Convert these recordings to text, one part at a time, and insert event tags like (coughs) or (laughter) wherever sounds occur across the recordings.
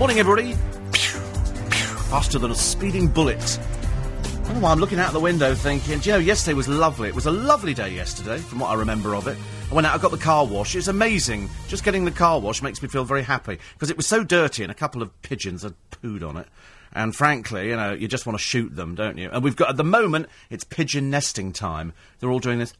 Morning, everybody. Faster than a speeding bullet. I don't know why I'm looking out the window thinking, you know, yesterday was lovely. It was a lovely day yesterday, from what I remember of it. I went out, I got the car wash. It's amazing. Just getting the car wash makes me feel very happy. Because it was so dirty and a couple of pigeons had pooed on it. And frankly, you know, you just want to shoot them, don't you? And we've got, at the moment, it's pigeon nesting time. They're all doing this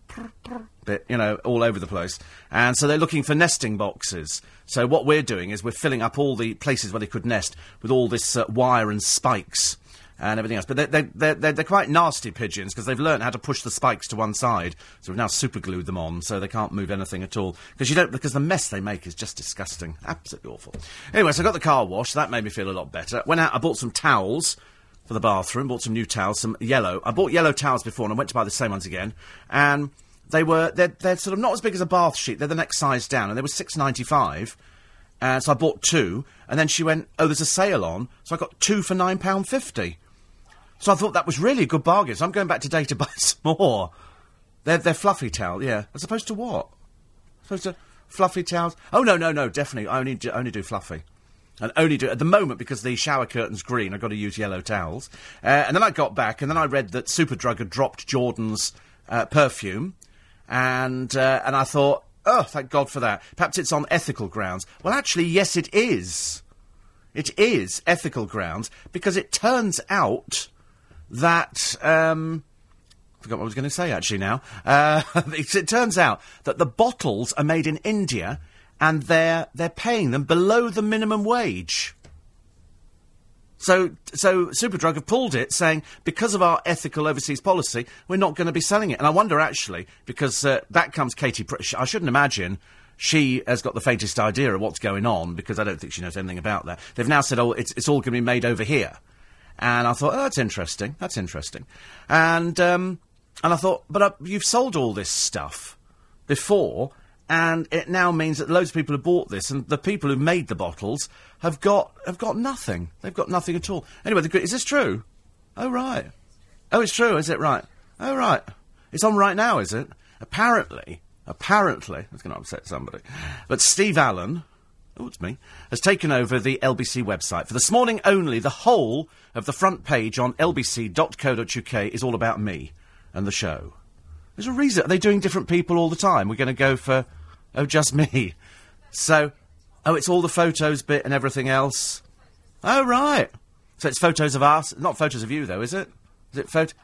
bit, you know, all over the place. And so they're looking for nesting boxes. So what we're doing is we're filling up all the places where they could nest with all this uh, wire and spikes and everything else. But they're, they're, they're, they're quite nasty pigeons because they've learned how to push the spikes to one side. So we've now superglued them on so they can't move anything at all. Because you don't, because the mess they make is just disgusting. Absolutely awful. Anyway, so I got the car washed. That made me feel a lot better. Went out, I bought some towels for the bathroom, bought some new towels, some yellow. I bought yellow towels before and I went to buy the same ones again. And they were, they're, they're sort of not as big as a bath sheet. They're the next size down and they were six ninety five. And so I bought two, and then she went, "Oh, there's a sale on," so I got two for nine pound fifty. So I thought that was really a good bargain. So I'm going back today to (laughs) buy some more. They're, they're fluffy towels, yeah. As opposed to what? Supposed to fluffy towels? Oh no, no, no, definitely. I only do, only do fluffy. And only do at the moment because the shower curtain's green. I've got to use yellow towels. Uh, and then I got back, and then I read that Superdrug had dropped Jordan's uh, perfume, and uh, and I thought, oh, thank God for that. Perhaps it's on ethical grounds. Well, actually, yes, it is. It is ethical grounds because it turns out that. Um, I forgot what I was going to say actually now. Uh, (laughs) it, turns out that the bottles are made in India and they're, they're paying them below the minimum wage. So, so Superdrug have pulled it, saying because of our ethical overseas policy, we're not going to be selling it. And I wonder actually, because uh, that comes Katie. Pr- I shouldn't imagine she has got the faintest idea of what's going on because I don't think she knows anything about that. They've now said, oh, it's, it's all going to be made over here. And I thought, oh, that's interesting. That's interesting. And um, and I thought, but uh, you've sold all this stuff before, and it now means that loads of people have bought this, and the people who made the bottles have got have got nothing. They've got nothing at all. Anyway, the, is this true? Oh right. Oh, it's true, is it? Right. Oh right. It's on right now, is it? Apparently, apparently, that's going to upset somebody. But Steve Allen, oh, it's me, has taken over the LBC website. For this morning only, the whole of the front page on lbc.co.uk is all about me and the show. There's a reason. Are they doing different people all the time? We're going to go for, oh, just (laughs) me. So, oh, it's all the photos bit and everything else. Oh, right. So it's photos of us. Not photos of you, though, is it? Is it photo?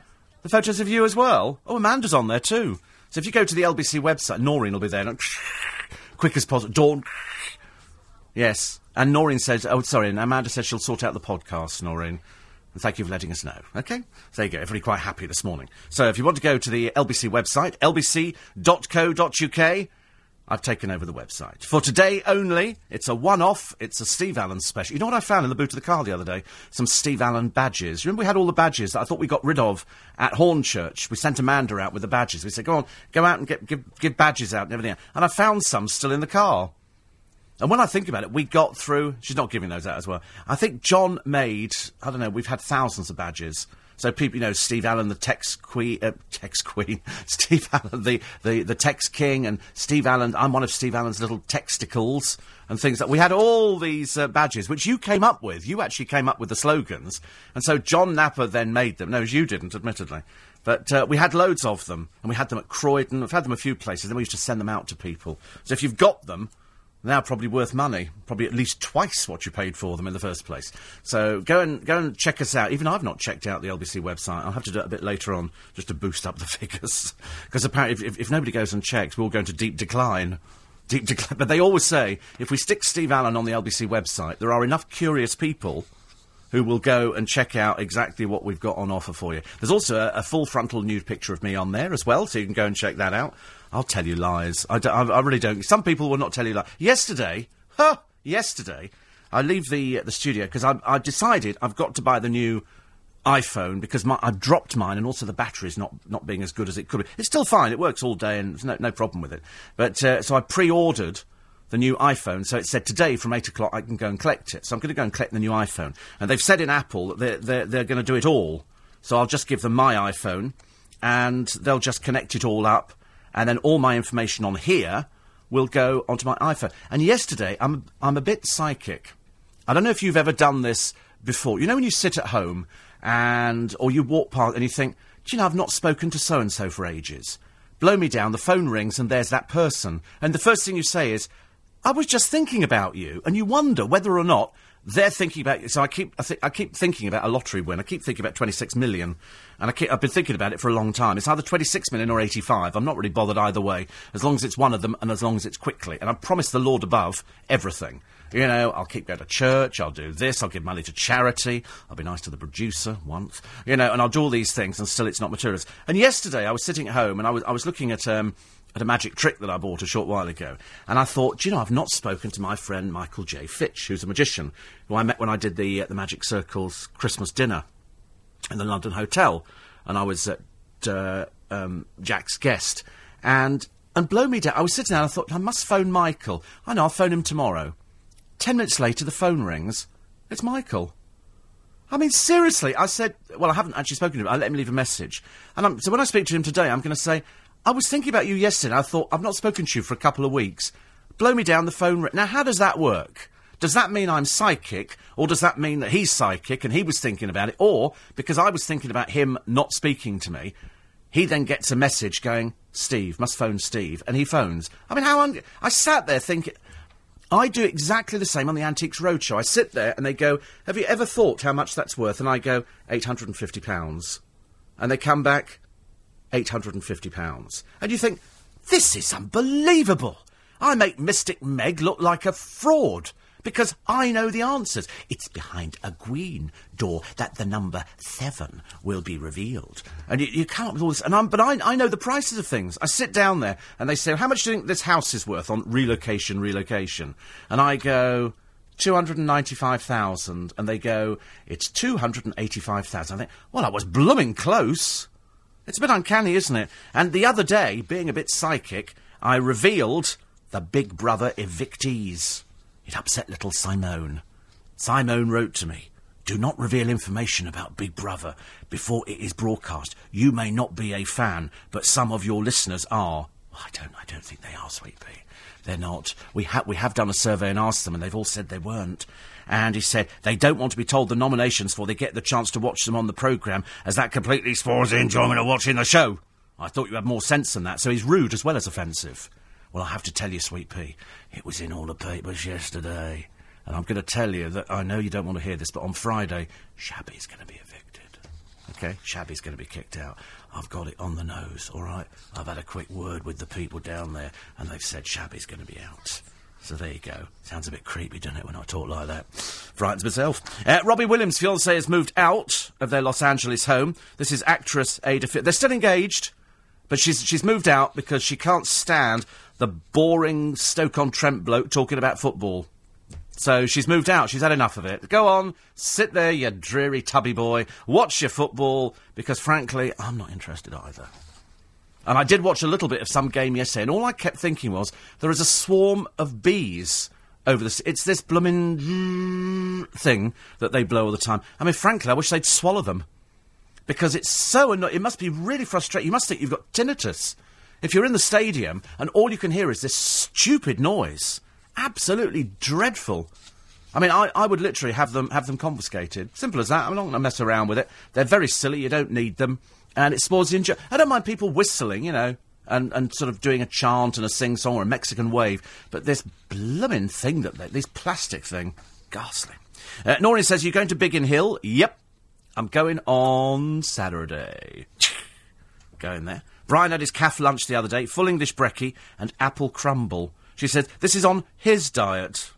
The photos of you as well? Oh, Amanda's on there, too. So if you go to the LBC website, Noreen will be there. (laughs) Quick as possible. Dawn. Yes. And Noreen says, oh, sorry, and Amanda says she'll sort out the podcast, Noreen. And thank you for letting us know. Okay? So there you go. Everybody quite happy this morning. So if you want to go to the LBC website, lbc.co.uk, I've taken over the website. For today only, it's a one off, it's a Steve Allen special. You know what I found in the boot of the car the other day? Some Steve Allen badges. Remember we had all the badges that I thought we got rid of at Hornchurch? We sent Amanda out with the badges. We said, go on, go out and get, give, give badges out and everything. And I found some still in the car. And when I think about it, we got through. She's not giving those out as well. I think John made. I don't know. We've had thousands of badges. So people, you know, Steve Allen, the Tex Queen, uh, Tex Queen, (laughs) Steve Allen, the, the, the Tex King, and Steve Allen. I'm one of Steve Allen's little texticles and things that we had all these uh, badges, which you came up with. You actually came up with the slogans, and so John Napper then made them. No, you didn't, admittedly. But uh, we had loads of them, and we had them at Croydon. We've had them a few places. Then we used to send them out to people. So if you've got them, now probably worth money, probably at least twice what you paid for them in the first place. So go and go and check us out. Even I've not checked out the LBC website. I'll have to do it a bit later on just to boost up the (laughs) figures because apparently if, if, if, nobody goes and checks, we'll go into deep decline. Deep decline. (laughs) But they always say if we stick Steve Allen on the LBC website, there are enough curious people who will go and check out exactly what we've got on offer for you. There's also a, a, full frontal nude picture of me on there as well, so you can go and check that out. I'll tell you lies. I, I, really don't. Some people will not tell you lies. Yesterday, huh, yesterday, I leave the the studio because I, I decided I've got to buy the new iPhone because my, I've dropped mine and also the battery's not, not being as good as it could be. It's still fine. It works all day and there's no, no problem with it. But, uh, so I pre-ordered the new iPhone. So it said today from 8 o'clock I can go and collect it. So I'm going to go and collect the new iPhone. And they've said in Apple that they're, they're, they're going to do it all. So I'll just give them my iPhone and they'll just connect it all up and then all my information on here will go onto my iPhone. And yesterday, I'm I'm a bit psychic. I don't know if you've ever done this before. You know when you sit at home and or you walk past and you think, do you know I've not spoken to so and so for ages. Blow me down, the phone rings and there's that person. And the first thing you say is, I was just thinking about you. And you wonder whether or not they're thinking about. So I keep, I, th- I keep thinking about a lottery win. I keep thinking about 26 million, and I keep, I've been thinking about it for a long time. It's either 26 million or 85. I'm not really bothered either way, as long as it's one of them and as long as it's quickly. And I promise the Lord above everything. You know, I'll keep going to church, I'll do this, I'll give money to charity, I'll be nice to the producer once, you know, and I'll do all these things, and still it's not materials. And yesterday I was sitting at home and I was, I was looking at, um, at a magic trick that I bought a short while ago. And I thought, you know, I've not spoken to my friend Michael J. Fitch, who's a magician, who I met when I did the, uh, the Magic Circle's Christmas dinner in the London Hotel. And I was at uh, um, Jack's guest. And, and blow me down, I was sitting there and I thought, I must phone Michael. I know, I'll phone him tomorrow. Ten minutes later, the phone rings. It's Michael. I mean, seriously, I said, well, I haven't actually spoken to him. I let him leave a message. And I'm, so when I speak to him today, I'm going to say, I was thinking about you yesterday. I thought, I've not spoken to you for a couple of weeks. Blow me down the phone. Ri-. Now, how does that work? Does that mean I'm psychic, or does that mean that he's psychic and he was thinking about it? Or, because I was thinking about him not speaking to me, he then gets a message going, Steve, must phone Steve, and he phones. I mean, how un- I sat there thinking, I do exactly the same on the Antiques Roadshow. I sit there and they go, Have you ever thought how much that's worth? And I go, £850. And they come back, £850. And you think, This is unbelievable. I make Mystic Meg look like a fraud because I know the answers. It's behind a green door that the number seven will be revealed. And you, you can't with all this. And I'm, but I, I know the prices of things. I sit down there and they say, How much do you think this house is worth on relocation, relocation? And I go, 295,000. And they go, It's 285,000. I think, Well, I was blooming close. It's a bit uncanny, isn't it? And the other day, being a bit psychic, I revealed the Big Brother evictees. It upset little Simone. Simone wrote to me, Do not reveal information about Big Brother before it is broadcast. You may not be a fan, but some of your listeners are. I don't I don't think they are, Sweet Pea. They're not. We, ha- we have done a survey and asked them, and they've all said they weren't. And he said they don't want to be told the nominations before they get the chance to watch them on the programme, as that completely spoils the enjoyment of watching the show. I thought you had more sense than that, so he's rude as well as offensive. Well, I have to tell you, Sweet Pea, it was in all the papers yesterday. And I'm going to tell you that I know you don't want to hear this, but on Friday, Shabby's going to be evicted. Okay? Shabby's going to be kicked out. I've got it on the nose, all right? I've had a quick word with the people down there, and they've said Shabby's going to be out. So there you go. Sounds a bit creepy, doesn't it, when I talk like that? Frightens myself. Uh, Robbie Williams' fiancée has moved out of their Los Angeles home. This is actress Ayda. Fi- They're still engaged, but she's she's moved out because she can't stand the boring Stoke-on-Trent bloke talking about football. So she's moved out. She's had enough of it. Go on, sit there, you dreary tubby boy. Watch your football, because frankly, I'm not interested either. And I did watch a little bit of some game yesterday, and all I kept thinking was there is a swarm of bees over this. It's this blooming thing that they blow all the time. I mean, frankly, I wish they'd swallow them because it's so annoying. It must be really frustrating. You must think you've got tinnitus if you're in the stadium and all you can hear is this stupid noise. Absolutely dreadful. I mean, I, I would literally have them have them confiscated. Simple as that. I'm not going to mess around with it. They're very silly. You don't need them, and it spoils the enjoy. I don't mind people whistling, you know, and, and sort of doing a chant and a sing song or a Mexican wave, but this blooming thing that they, this plastic thing, ghastly. Uh, Noreen says you're going to Biggin Hill. Yep, I'm going on Saturday. (laughs) going there. Brian had his calf lunch the other day, full English brekkie and apple crumble. She says, this is on his diet.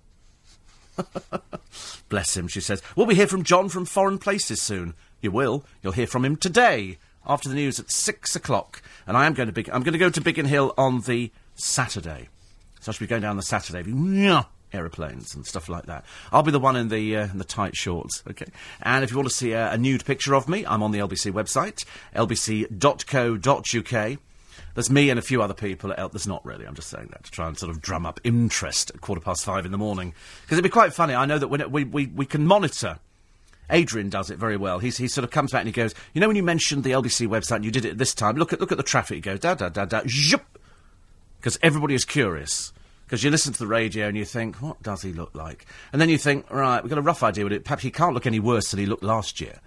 (laughs) Bless him, she says. We'll be hear from John from Foreign Places soon. You will. You'll hear from him today, after the news at six o'clock. And I am going to Big, I'm going to go to Biggin Hill on the Saturday. So I should be going down the Saturday. Aeroplanes and stuff like that. I'll be the one in the uh, in the tight shorts, okay. And if you want to see a, a nude picture of me, I'm on the LBC website, lbc.co.uk. There's me and a few other people. At, there's not really. I'm just saying that to try and sort of drum up interest at quarter past five in the morning because it'd be quite funny. I know that when it, we, we we can monitor. Adrian does it very well. He's, he sort of comes back and he goes, you know, when you mentioned the LBC website and you did it this time, look at look at the traffic. He goes da da da da, because everybody is curious. Because you listen to the radio and you think, what does he look like? And then you think, right, we've got a rough idea with it. Perhaps he can't look any worse than he looked last year.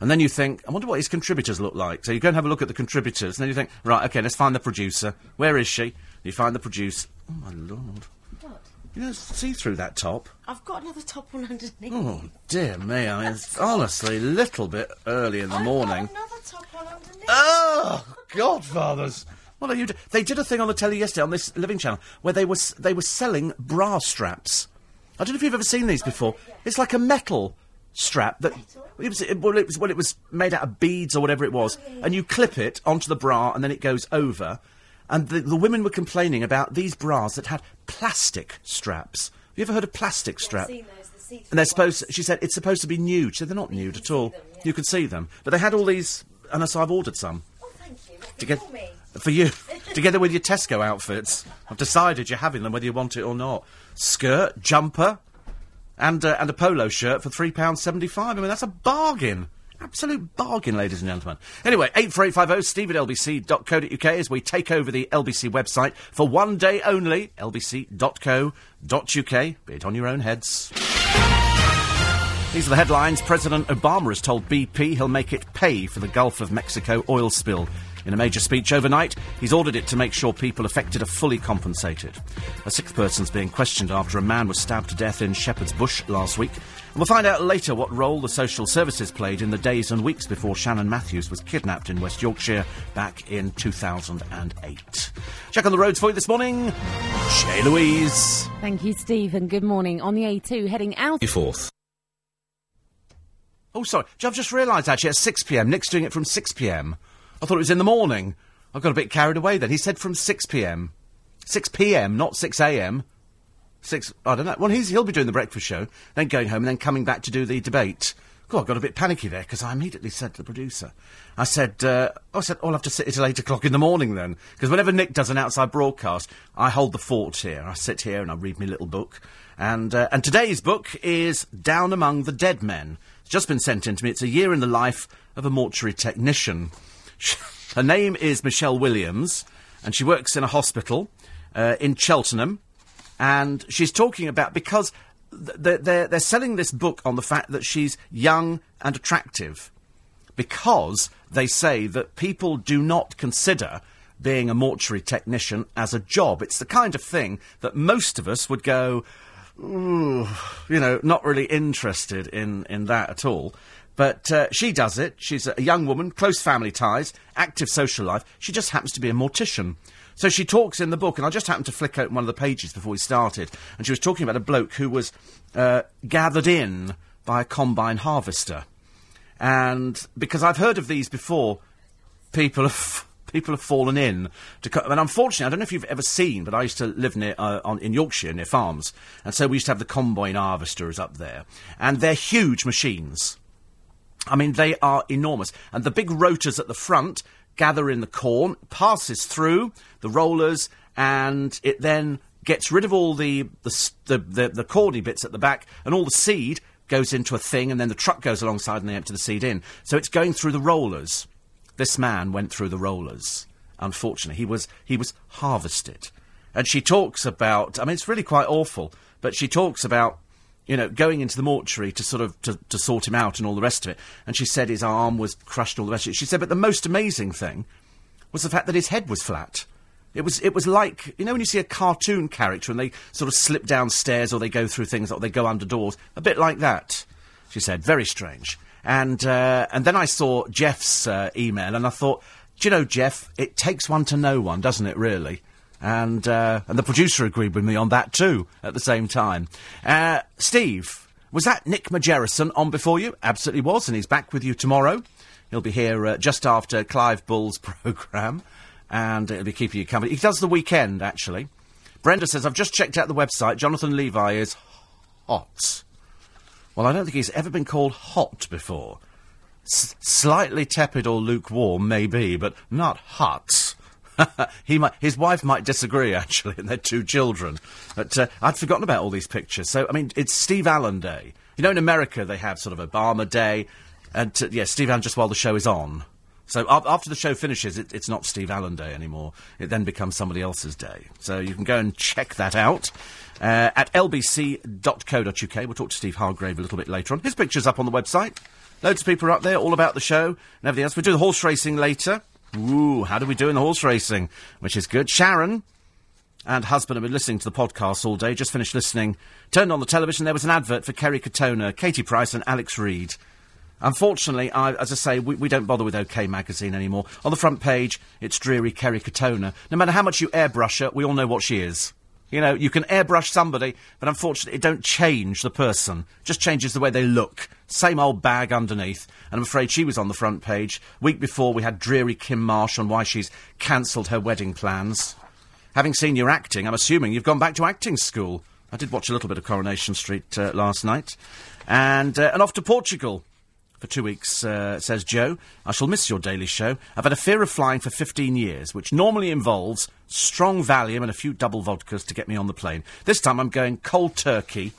And then you think, I wonder what his contributors look like. So you go and have a look at the contributors, and then you think, right, okay, let's find the producer. Where is she? You find the producer. Oh, my lord. You know, see through that top. I've got another top on underneath. Oh, dear me. I mean, it's honestly a little bit early in the I've morning. got another top on underneath. Oh, Godfathers! What are you? Do- they did a thing on the telly yesterday on this Living Channel where they were s- they were selling bra straps. I don't know if you've ever seen these before. Oh, it's like a metal strap that it was, it, well, it was well, it was made out of beads or whatever it was, oh, and you clip it onto the bra and then it goes over. And the, the women were complaining about these bras that had plastic straps. Have you ever heard of plastic strap? Seen those, the And they're supposed. She said it's supposed to be nude. She said they're not nude at all. them, yeah. You can see them, but they had all these, and so I've ordered some Oh, thank you. to get For me. for you, (laughs) together with your Tesco outfits. I've decided you're having them whether you want it or not. Skirt, jumper, and uh, and a polo shirt for three pounds seventy five. I mean that's a bargain. Absolute bargain, ladies and gentlemen. Anyway, 84850 steve at lbc.co.uk as we take over the LBC website for one day only. lbc.co.uk. Be it on your own heads. These are the headlines. President Obama has told BP he'll make it pay for the Gulf of Mexico oil spill. In a major speech overnight, he's ordered it to make sure people affected are fully compensated. A sixth person's being questioned after a man was stabbed to death in Shepherd's Bush last week. And we'll find out later what role the social services played in the days and weeks before Shannon Matthews was kidnapped in West Yorkshire back in 2008. Check on the roads for you this morning. Shay Louise. Thank you, Stephen. Good morning. On the A2, heading out. Fourth. Oh, sorry. I've just realised actually at 6 pm. Nick's doing it from 6 pm. I thought it was in the morning. I got a bit carried away then. He said from 6 pm. 6 pm, not 6 am. 6, I don't know. Well, he's, he'll be doing the breakfast show, then going home, and then coming back to do the debate. God, I got a bit panicky there because I immediately said to the producer, I said, uh, I said, I'll have to sit here till 8 o'clock in the morning then. Because whenever Nick does an outside broadcast, I hold the fort here. I sit here and I read my little book. And, uh, and today's book is Down Among the Dead Men. It's just been sent in to me. It's a year in the life of a mortuary technician. (laughs) Her name is Michelle Williams, and she works in a hospital uh, in Cheltenham. And she's talking about because th- they're, they're, selling this book on the fact that she's young and attractive. Because they say that people do not consider being a mortuary technician as a job. It's the kind of thing that most of us would go, Ooh, you know, not really interested in, in that at all. But uh, she does it. She's a young woman, close family ties, active social life. She just happens to be a mortician. So she talks in the book, and I just happened to flick open one of the pages before we started, and she was talking about a bloke who was uh, gathered in by a combine harvester. And because I've heard of these before, people have (laughs) people have fallen in co- and unfortunately I don't know if you've ever seen but I used to live near uh, on, in Yorkshire near farms and so we used to have the combine harvesters up there and they're huge machines I mean they are enormous and the big rotors at the front gather in the corn passes through the rollers and it then gets rid of all the the, the, the, the corny bits at the back and all the seed goes into a thing and then the truck goes alongside and they empty the seed in so it's going through the rollers this man went through the rollers. Unfortunately, he was he was harvested, and she talks about. I mean, it's really quite awful. But she talks about, you know, going into the mortuary to sort of to, to sort him out and all the rest of it. And she said his arm was crushed, all the rest of it. She said, but the most amazing thing was the fact that his head was flat. It was it was like you know when you see a cartoon character and they sort of slip downstairs or they go through things or they go under doors, a bit like that. She said, very strange. And uh, and then I saw Jeff's uh, email and I thought, do you know, Jeff, it takes one to know one, doesn't it? Really. And uh, and the producer agreed with me on that too at the same time. Uh, Steve, was that Nick Margerrison on before you? Absolutely was, and he's back with you tomorrow. He'll be here uh, just after Clive Bull's (laughs) programme, and he'll be keeping you company. He does the weekend, actually. Brenda says, I've just checked out the website. Jonathan Levi is hot. Well, I don't think he's ever been called hot before. S- slightly tepid or lukewarm, maybe, but not hot. (laughs) he might, his wife might disagree, actually, (laughs) and their two children. But uh, I'd forgotten about all these pictures. So, I mean, it's Steve Allen Day. You know, in America, they have sort of Obama Day. And, uh, yeah, Steve Allen just while the show is on. So after the show finishes, it, it's not Steve Allen Day anymore. It then becomes somebody else's day. So you can go and check that out uh, at lbc.co.uk. We'll talk to Steve Hargrave a little bit later on. His picture's up on the website. Loads of people are up there, all about the show and everything else. We do the horse racing later. Ooh, how do we do in the horse racing? Which is good. Sharon and husband have been listening to the podcast all day. Just finished listening. Turned on the television. There was an advert for Kerry Katona, Katie Price, and Alex Reid. Unfortunately, I, as I say, we, we don't bother with OK magazine anymore. On the front page, it's dreary Kerry Katona. No matter how much you airbrush her, we all know what she is. You know, you can airbrush somebody, but unfortunately, it don't change the person. Just changes the way they look. Same old bag underneath. And I'm afraid she was on the front page. Week before, we had dreary Kim Marsh on why she's cancelled her wedding plans. Having seen your acting, I'm assuming you've gone back to acting school. I did watch a little bit of Coronation Street uh, last night. And, uh, and off to Portugal for two weeks, uh, says Joe. I shall miss your daily show. I've had a fear of flying for 15 years, which normally involves strong Valium and a few double vodkas to get me on the plane. This time I'm going cold turkey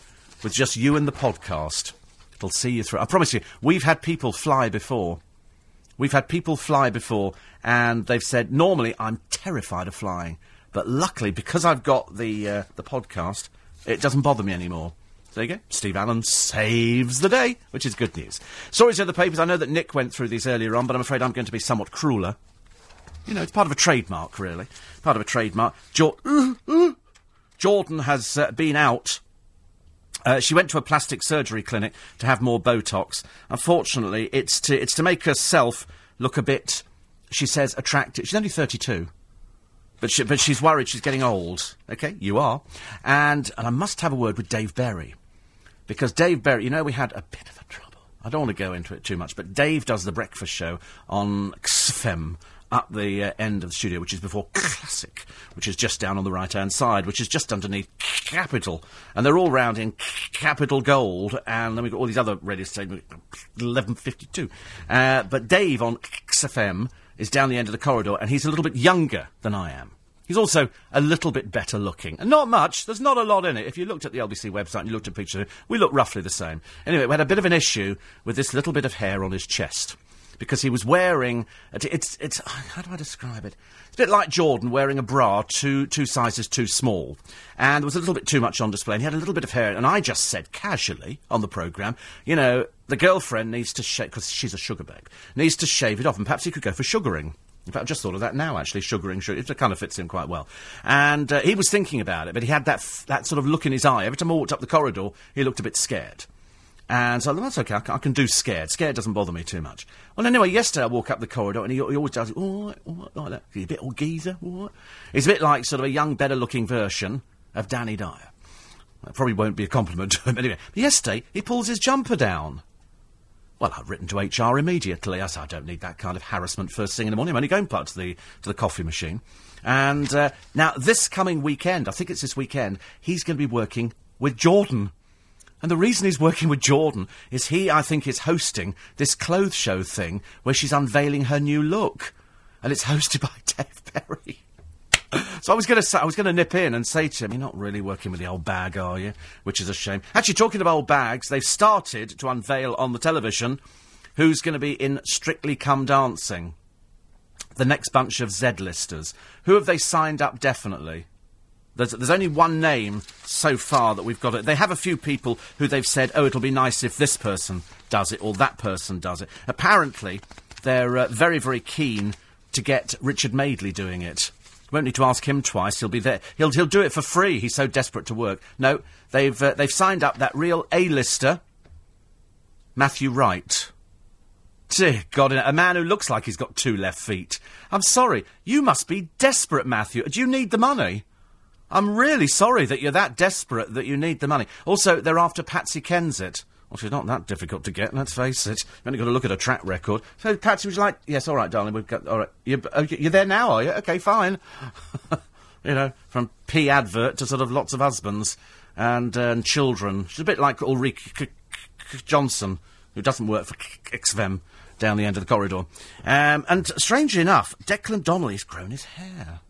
with just you and the podcast. It'll see you through. I promise you, we've had people fly before. We've had people fly before, and they've said, normally I'm terrified of flying. But luckily, because I've got the, uh, the podcast, it doesn't bother me anymore. There you go. Steve Allen saves the day, which is good news. Stories in the papers. I know that Nick went through these earlier on, but I'm afraid I'm going to be somewhat crueler. You know, it's part of a trademark, really. Part of a trademark. Jor- (coughs) Jordan has uh, been out. Uh, she went to a plastic surgery clinic to have more Botox. Unfortunately, it's to it's to make herself look a bit. She says attractive. She's only thirty-two. But, she, but she's worried she's getting old. Okay, you are. And, and I must have a word with Dave Berry. Because Dave Berry, you know, we had a bit of a trouble. I don't want to go into it too much, but Dave does the breakfast show on XFM up the uh, end of the studio, which is before Classic, which is just down on the right hand side, which is just underneath Capital. And they're all round in Capital Gold, and then we've got all these other radio stations, 1152. Uh, but Dave on XFM is down the end of the corridor, and he's a little bit younger than I am. He's also a little bit better looking. And not much. There's not a lot in it. If you looked at the LBC website and you looked at pictures, we look roughly the same. Anyway, we had a bit of an issue with this little bit of hair on his chest. Because he was wearing, it's, it's, (sighs) how do I describe it? It's a bit like Jordan wearing a bra two, two sizes too small. And there was a little bit too much on display. And he had a little bit of hair. And I just said casually on the programme, you know, the girlfriend needs to shave, because she's a sugar babe, needs to shave it off. And perhaps he could go for sugaring. In fact, I just thought of that now, actually, sugaring, sugar. It kind of fits in quite well. And uh, he was thinking about it, but he had that, f- that sort of look in his eye. Every time I walked up the corridor, he looked a bit scared. And so that's okay, I can, I can do scared. Scared doesn't bother me too much. Well, anyway, yesterday I walk up the corridor and he, he always does all right, all right, like that. He's a bit old geezer, all right. He's a bit like sort of a young, better looking version of Danny Dyer. That probably won't be a compliment to him (laughs) anyway. But yesterday, he pulls his jumper down. Well, I've written to HR immediately. I said, I don't need that kind of harassment first thing in the morning. I'm only going back to the, to the coffee machine. And uh, now, this coming weekend, I think it's this weekend, he's going to be working with Jordan. And the reason he's working with Jordan is he, I think, is hosting this clothes show thing where she's unveiling her new look. And it's hosted (laughs) by Dave Berry. (laughs) So I was going to I was going to nip in and say to him, "You're not really working with the old bag, are you?" Which is a shame. Actually, talking of old bags, they've started to unveil on the television who's going to be in Strictly Come Dancing. The next bunch of Z-listers. Who have they signed up definitely? There's, there's only one name so far that we've got it. They have a few people who they've said, "Oh, it'll be nice if this person does it or that person does it." Apparently, they're uh, very, very keen to get Richard Madeley doing it. Won't need to ask him twice. He'll be there. He'll he'll do it for free. He's so desperate to work. No, they've uh, they've signed up that real A-lister, Matthew Wright. Dear God, a man who looks like he's got two left feet. I'm sorry. You must be desperate, Matthew. Do you need the money? I'm really sorry that you're that desperate that you need the money. Also, they're after Patsy Kensit. Well, she's not that difficult to get, let's face it. You've only got to look at her track record. So, Patsy, would you like... Yes, all right, darling, we've got... All right. You're, you're there now, are you? Okay, fine. (laughs) you know, from P advert to sort of lots of husbands and, uh, and children. She's a bit like Ulrika Jonsson, who doesn't work for XFM down the end of the corridor. Um, and strangely enough, Declan Donnelly's grown his hair.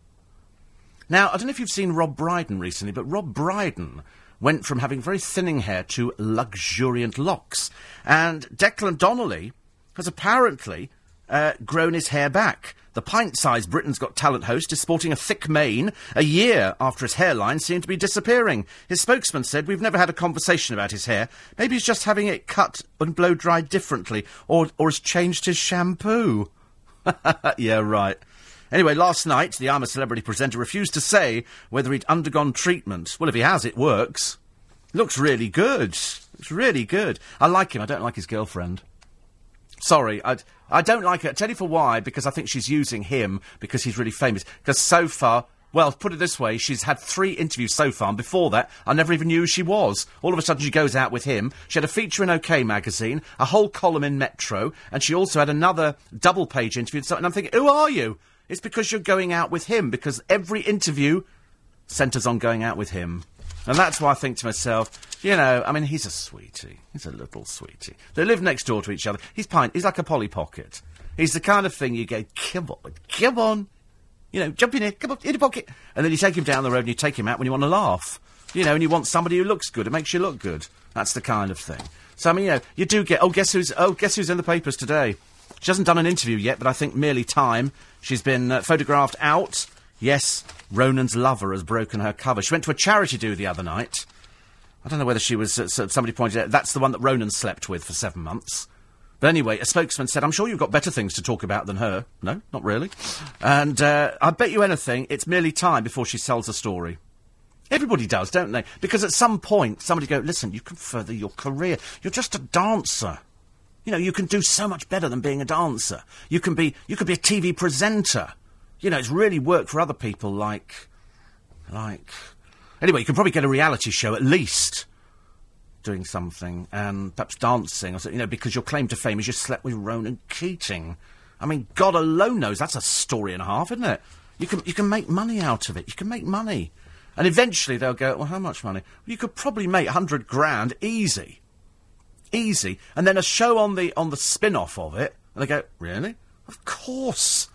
Now, I don't know if you've seen Rob Brydon recently, but Rob Brydon went from having very thinning hair to luxuriant locks. And Declan Donnelly has apparently uh, grown his hair back. The pint-sized Britain's Got Talent host is sporting a thick mane a year after his hairline seemed to be disappearing. His spokesman said, We've never had a conversation about his hair. Maybe he's just having it cut and blow dried differently, or, or has changed his shampoo. (laughs) yeah, right. Anyway, last night, the I'm a Celebrity presenter refused to say whether he'd undergone treatment. Well, if he has, it works. Looks really good. Looks really good. I like him. I don't like his girlfriend. Sorry, I, I don't like. I'll tell you for why, because I think she's using him because he's really famous. Because so far, well, put it this way, she's had three interviews so far, and before that, I never even knew who she was. All of a sudden, she goes out with him. She had a feature in OK magazine, a whole column in Metro, and she also had another double page interview. And I'm thinking, who are you? It's because you're going out with him, because every interview centres on going out with him. And that's why I think to myself, you know, I mean, he's a sweetie. He's a little sweetie. They live next door to each other. He's pine. He's like a Polly Pocket. He's the kind of thing you go, come on, come on. You know, jump in here, come on, in the pocket. And then you take him down the road and you take him out when you want to laugh. You know, and you want somebody who looks good. It makes you look good. That's the kind of thing. So, I mean, you know, you do get, oh, guess who's, oh, guess who's in the papers today? She hasn't done an interview yet, but I think merely time. She's been uh, photographed out. Yes, Ronan's lover has broken her cover. She went to a charity do the other night. I don't know whether she was. Uh, somebody pointed out that's the one that Ronan slept with for seven months. But anyway, a spokesman said, I'm sure you've got better things to talk about than her. No, not really. And uh, I bet you anything, it's merely time before she sells a story. Everybody does, don't they? Because at some point, somebody go, listen, you can further your career. You're just a dancer. You know, you can do so much better than being a dancer. You can be, you could be a TV presenter. You know, it's really worked for other people like, like, anyway, you could probably get a reality show at least doing something and perhaps dancing or you know, because your claim to fame is you slept with Ronan Keating. I mean, God alone knows that's a story and a half, isn't it? You can, you can make money out of it. You can make money. And eventually they'll go, well, how much money? Well, you could probably make a hundred grand easy. Easy. And then a show on the, on the spin-off of it, and they go, really? Of course.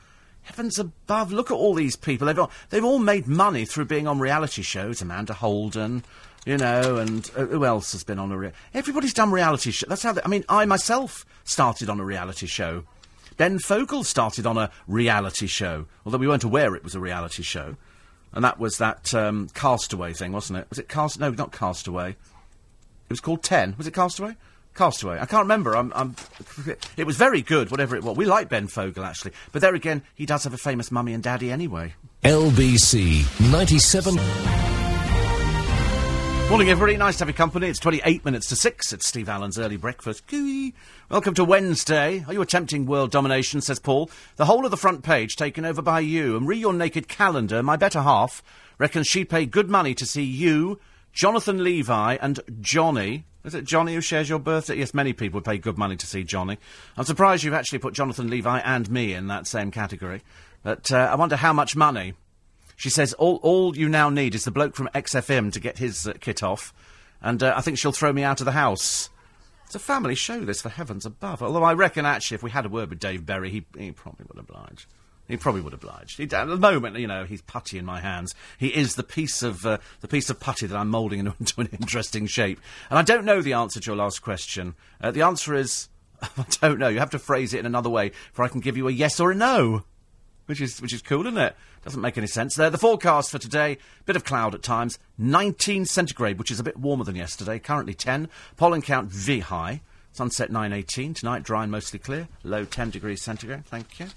Heavens above, look at all these people. They've all, they've all made money through being on reality shows. Amanda Holden, you know, and uh, who else has been on a... Rea- Everybody's done reality show. That's how... They, I mean, I myself started on a reality show. Ben Fogle started on a reality show, although we weren't aware it was a reality show. And that was that um, Castaway thing, wasn't it? Was it Cast? No, not Castaway. It was called Ten. Was it Castaway? Castaway. I can't remember. I'm, I'm, it was very good, whatever it was. We like Ben Fogle, actually. But there again, he does have a famous mummy and daddy anyway. LBC 97. Morning, everybody. Nice to have your company. It's 28 minutes to 6. It's Steve Allen's early breakfast. Gooey. Welcome to Wednesday. Are you attempting world domination, says Paul? The whole of the front page taken over by you. And re your naked calendar, my better half reckons she'd pay good money to see you, Jonathan Levi, and Johnny. Is it Johnny who shares your birthday? Yes, many people pay good money to see Johnny. I'm surprised you've actually put Jonathan Levi and me in that same category. But uh, I wonder how much money. She says all, all you now need is the bloke from XFM to get his uh, kit off, and uh, I think she'll throw me out of the house. It's a family show, this, for heavens above. Although I reckon, actually, if we had a word with Dave Berry, he, he probably would oblige. He probably would oblige. He, at the moment, you know, he's putty in my hands. He is the piece of uh, the piece of putty that I'm moulding (laughs) into, an interesting shape. And I don't know the answer to your last question. Uh, the answer is (laughs) I don't know. You have to phrase it in another way for I can give you a yes or a no which is which is cool, isn't it? Doesn't make any sense. There, the forecast for today: bit of cloud at times, 19 centigrade, which is a bit warmer than yesterday. Currently 10. Pollen count V high. Sunset 9:18 tonight, dry and mostly clear. Low 10 degrees centigrade. Thank you.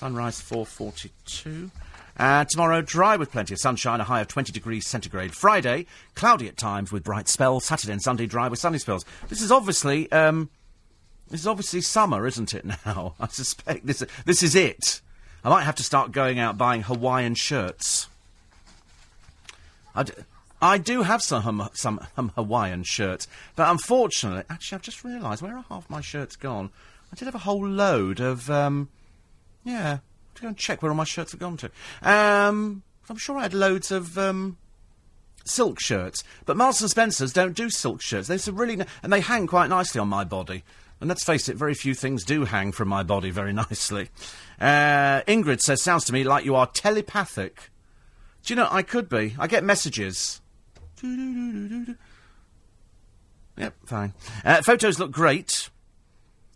Sunrise 4:42. Uh, tomorrow, dry with plenty of sunshine, a high of 20 degrees centigrade. Friday, cloudy at times with bright spells. Saturday and Sunday, dry with sunny spells. This is obviously, um, this is obviously summer, isn't it? (laughs) Now, I suspect this this is it. I might have to start going out buying Hawaiian shirts. I, do have some, some Hawaiian shirts, but unfortunately, actually, I've just realised where are half my shirts gone? I did have a whole load of, um, yeah, to go and check where all my shirts have gone to. Um, I'm sure I had loads of, um, silk shirts, but Marks and Spencers don't do silk shirts. They're really, n- and they hang quite nicely on my body. And let's face it, very few things do hang from my body very (laughs) nicely. Uh, Ingrid says, sounds to me like you are telepathic. Do you know, I could be. I get messages. Yep, fine. Uh, photos look great,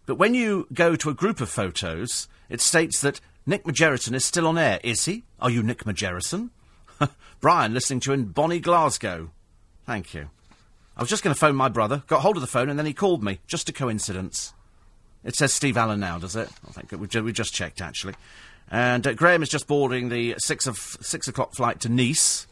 but when you go to a group of photos, it states that Nick Margerrison is still on air. Is he? Are you Nick Margerrison? (laughs) Brian, listening to you in Bonnie, Glasgow. Thank you. I was just going to phone my brother, got hold of the phone, and then he called me. Just a coincidence. It says Steve Allen now, does it? I think we, ju- we just checked, actually. And uh, Graham is just boarding the six of six o'clock flight to Nice.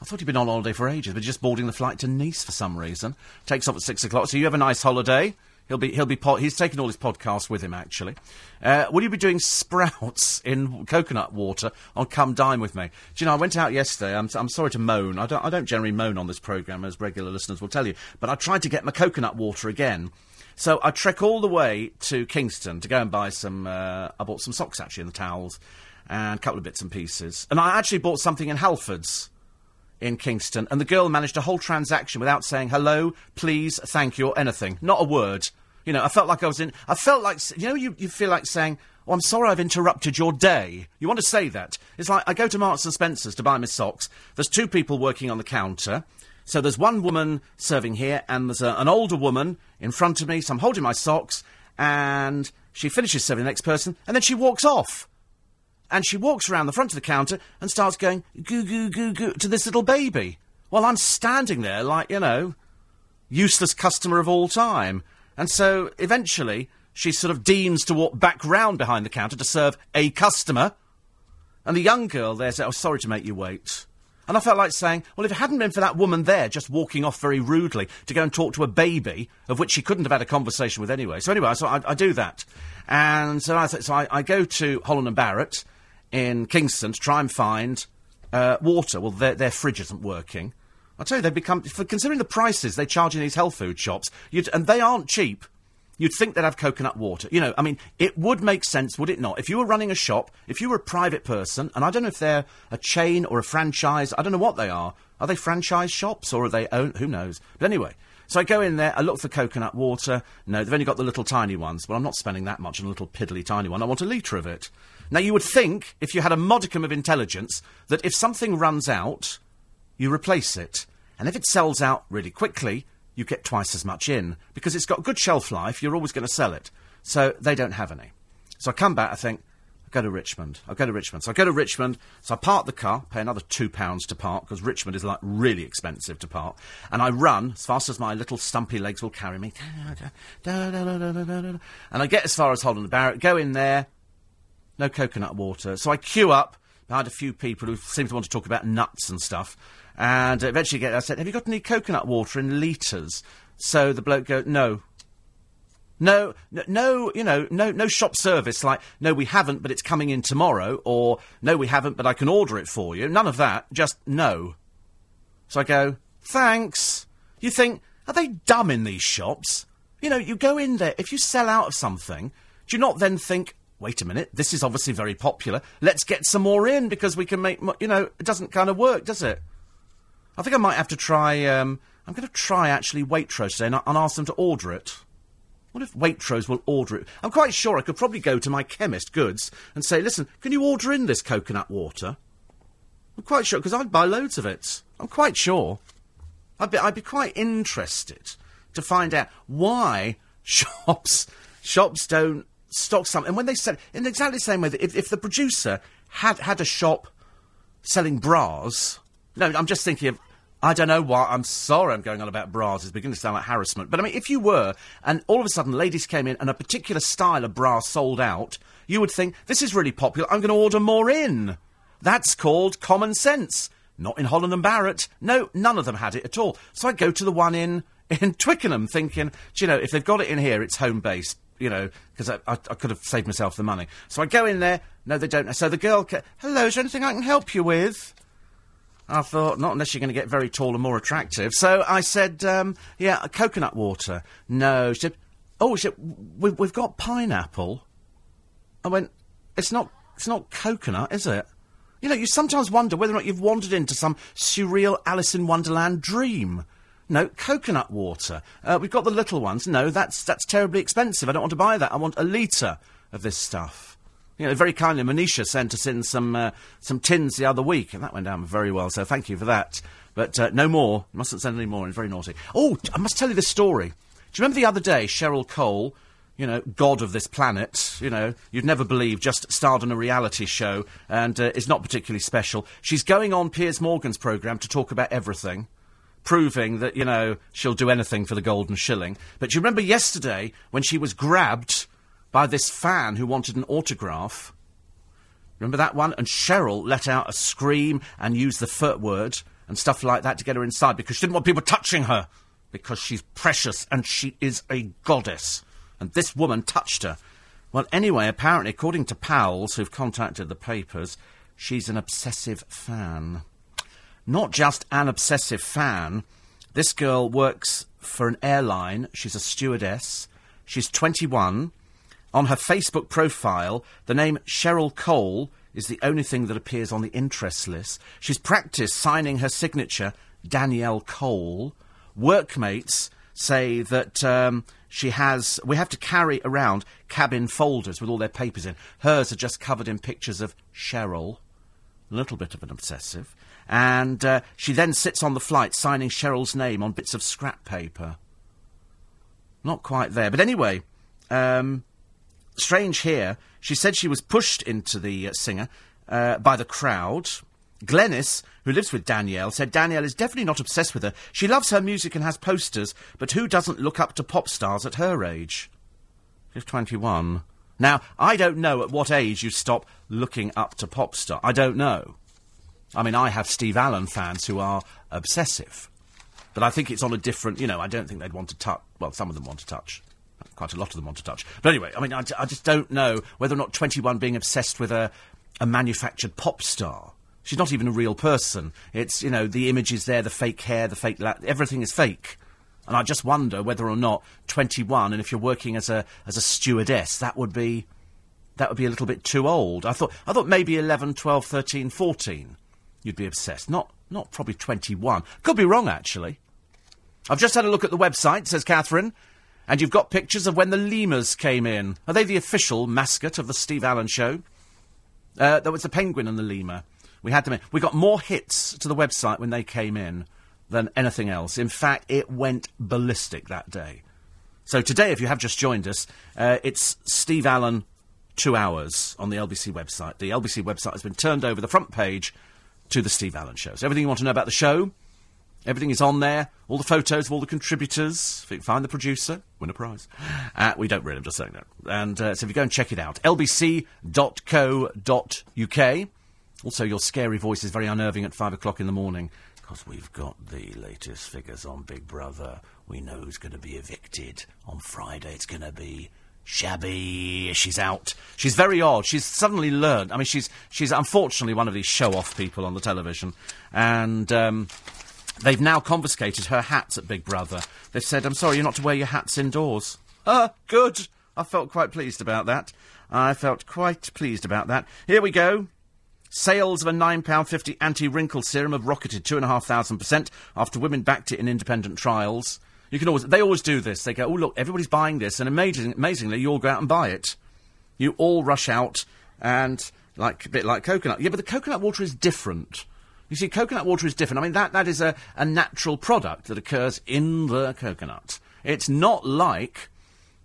I thought he'd been on holiday for ages, but he's just boarding the flight to Nice for some reason. Takes off at six o'clock. So you have a nice holiday. He'll be he'll be po- he's taking all his podcasts with him actually. Uh, will you be doing sprouts (laughs) in coconut water on Come Dine with me? Do you know I went out yesterday. I'm, I'm sorry to moan. I don't I don't generally moan on this program as regular listeners will tell you, but I tried to get my coconut water again. So I trek all the way to Kingston to go and buy some. Uh, I bought some socks actually and the towels and a couple of bits and pieces. And I actually bought something in Halfords in Kingston, and the girl managed a whole transaction without saying hello, please, thank you, or anything. Not a word. You know, I felt like I was in. I felt like you know, you, you feel like saying, "Oh, I'm sorry, I've interrupted your day." You want to say that? It's like I go to Marks and Spencers to buy my socks. There's two people working on the counter. So there's one woman serving here, and there's a, an older woman in front of me. So I'm holding my socks, and she finishes serving the next person, and then she walks off and she walks around the front of the counter and starts going goo goo goo goo to this little baby. While I'm standing there like, you know, useless customer of all time. And so eventually she sort of deems to walk back round behind the counter to serve a customer. And the young girl there said, Oh, sorry to make you wait. And I felt like saying, well, if it hadn't been for that woman there just walking off very rudely to go and talk to a baby, of which she couldn't have had a conversation with anyway. So anyway, so I, I do that. And so I, so I, I go to Holland and Barrett in Kingston to try and find uh, water. Well, their, their fridge isn't working. I tell you, they've become, for considering the prices they charge in these health food shops, and they aren't cheap. You'd think they'd have coconut water. You know, I mean, it would make sense, would it not? If you were running a shop, if you were a private person, and I don't know if they're a chain or a franchise, I don't know what they are. Are they franchise shops or are they own? Who knows? But anyway, so I go in there, I look for coconut water. No, they've only got the little tiny ones. but I'm not spending that much on a little piddly tiny one. I want a litre of it. Now, you would think, if you had a modicum of intelligence, that if something runs out, you replace it. And if it sells out really quickly, you get twice as much in. Because it's got good shelf life, you're always going to sell it. So they don't have any. So I come back, I think, I'll go to Richmond. I'll go to Richmond. So I go to Richmond, so I park the car, pay another £2 to park, because Richmond is like really expensive to park. And I run as fast as my little stumpy legs will carry me. (laughs) And I get as far as Holland Barrett, go in there, no coconut water. So I queue up behind a few people who seem to want to talk about nuts and stuff. And eventually get, I said, have you got any coconut water in litres? So the bloke goes, no. No, no, you know, no, no shop service like, no, we haven't, but it's coming in tomorrow, or no, we haven't, but I can order it for you. None of that, just no. So I go, thanks. You think, are they dumb in these shops? You know, you go in there, if you sell out of something, do you not then think, wait a minute, this is obviously very popular, let's get some more in because we can make, you know, it doesn't kind of work, does it? I think I might have to try, um, I'm going to try actually Waitrose today and, and ask them to order it. What if Waitrose will order it? I'm quite sure I could probably go to my chemist goods and say, listen, can you order in this coconut water? I'm quite sure, because I'd buy loads of it. I'm quite sure. I'd be, I'd be quite interested to find out why (laughs) shops shops don't stock something. And when they sell, in exactly the same way that if, if the producer had had a shop selling bras, no, I'm just thinking of. I don't know why. I'm sorry I'm going on about bras. It's beginning to sound like harassment. But I mean, if you were, and all of a sudden ladies came in and a particular style of bra sold out, you would think, this is really popular. I'm going to order more in. That's called common sense. Not in Holland and Barrett. No, none of them had it at all. So I go to the one in, in (laughs) Twickenham thinking, do you know, if they've got it in here, it's home base. You know, because I, I, I could have saved myself the money. So I go in there. No, they don't. So the girl, ca- hello, is there anything I can help you with? I thought, not unless you're going to get very tall and more attractive. So I said, um, yeah, coconut water. No. She said, oh, she said, we, we've got pineapple. I went, it's not, it's not coconut, is it? You know, you sometimes wonder whether or not you've wandered into some surreal Alice in Wonderland dream. No, coconut water. Uh, we've got the little ones. No, that's, that's terribly expensive. I don't want to buy that. I want a litre of this stuff. You know, very kindly, Manisha sent us in some uh, some tins the other week, and that went down very well. So thank you for that. But uh, no more. Mustn't send any more. It's very naughty. Oh, I must tell you this story. Do you remember the other day Cheryl Cole you know, god of this planet, you know, you'd never believe, just starred on a reality show and uh, is not particularly special. She's going on Piers Morgan's programme to talk about everything, proving that, you know, she'll do anything for the golden shilling. But you remember yesterday when she was grabbed by this fan who wanted an autograph? Remember that one? And Cheryl let out a scream and used the foot word and stuff like that to get her inside because she didn't want people touching her because she's precious and she is a goddess. And this woman touched her. Well, anyway, apparently, according to pals who've contacted the papers, she's an obsessive fan. Not just an obsessive fan. This girl works for an airline. She's a stewardess. She's 21. On her Facebook profile, the name Cheryl Cole is the only thing that appears on the interest list. She's practiced signing her signature, Danielle Cole. Workmates say that um, she has. We have to carry around cabin folders with all their papers in. Hers are just covered in pictures of Cheryl. A little bit of an obsessive. And uh, she then sits on the flight signing Cheryl's name on bits of scrap paper. Not quite there. But anyway, um, strange here. She said she was pushed into the uh, singer uh, by the crowd. Glennis, who lives with Danielle, said Danielle is definitely not obsessed with her. She loves her music and has posters, but who doesn't look up to pop stars at her age? She's 21. Now, I don't know at what age you stop looking up to pop star. I don't know. I mean, I have Steve Allen fans who are obsessive. But I think it's on a different, you know, I don't think they'd want to touch. Well, some of them want to touch. Quite a lot of them want to touch. But anyway, I mean, I, I just don't know whether or not 21 being obsessed with a, a manufactured pop star. She's not even a real person. It's, you know, the image is there, the fake hair, the fake. La- everything is fake. And I just wonder whether or not 21, and if you're working as a, as a stewardess, that would be. That would be a little bit too old. I thought, I thought maybe 11, 12, 13, 14 you'd be obsessed. Not, not probably 21. Could be wrong, actually. I've just had a look at the website, says Catherine, and you've got pictures of when the lemurs came in. Are they the official mascot of the Steve Allen show? Uh, there was the penguin and the lemur. We had them in. We got more hits to the website when they came in than anything else. In fact, it went ballistic that day. So today, if you have just joined us, uh, it's Steve Allen two hours on the LBC website. The LBC website has been turned over the front page to the Steve Allen show. So everything you want to know about the show, everything is on there. All the photos of all the contributors. If you can find the producer, win a prize. Uh, we don't really, I'm just saying that. And uh, so if you go and check it out, lbc.co.uk. Also, your scary voice is very unnerving at five o'clock in the morning because we've got the latest figures on Big Brother. We know who's going to be evicted on Friday. It's going to be Shabby. She's out. She's very odd. She's suddenly learned. I mean, she's she's unfortunately one of these show-off people on the television, and. Um, They've now confiscated her hats at Big Brother. They've said, I'm sorry, you're not to wear your hats indoors. Ah, good. I felt quite pleased about that. I felt quite pleased about that. Here we go. Sales of a £9.50 anti wrinkle serum have rocketed 2,500% after women backed it in independent trials. You can always, they always do this. They go, oh, look, everybody's buying this, and amazing, amazingly, you all go out and buy it. You all rush out, and like a bit like coconut. Yeah, but the coconut water is different. You see, coconut water is different. I mean, that, that is a, a natural product that occurs in the coconut. It's not like,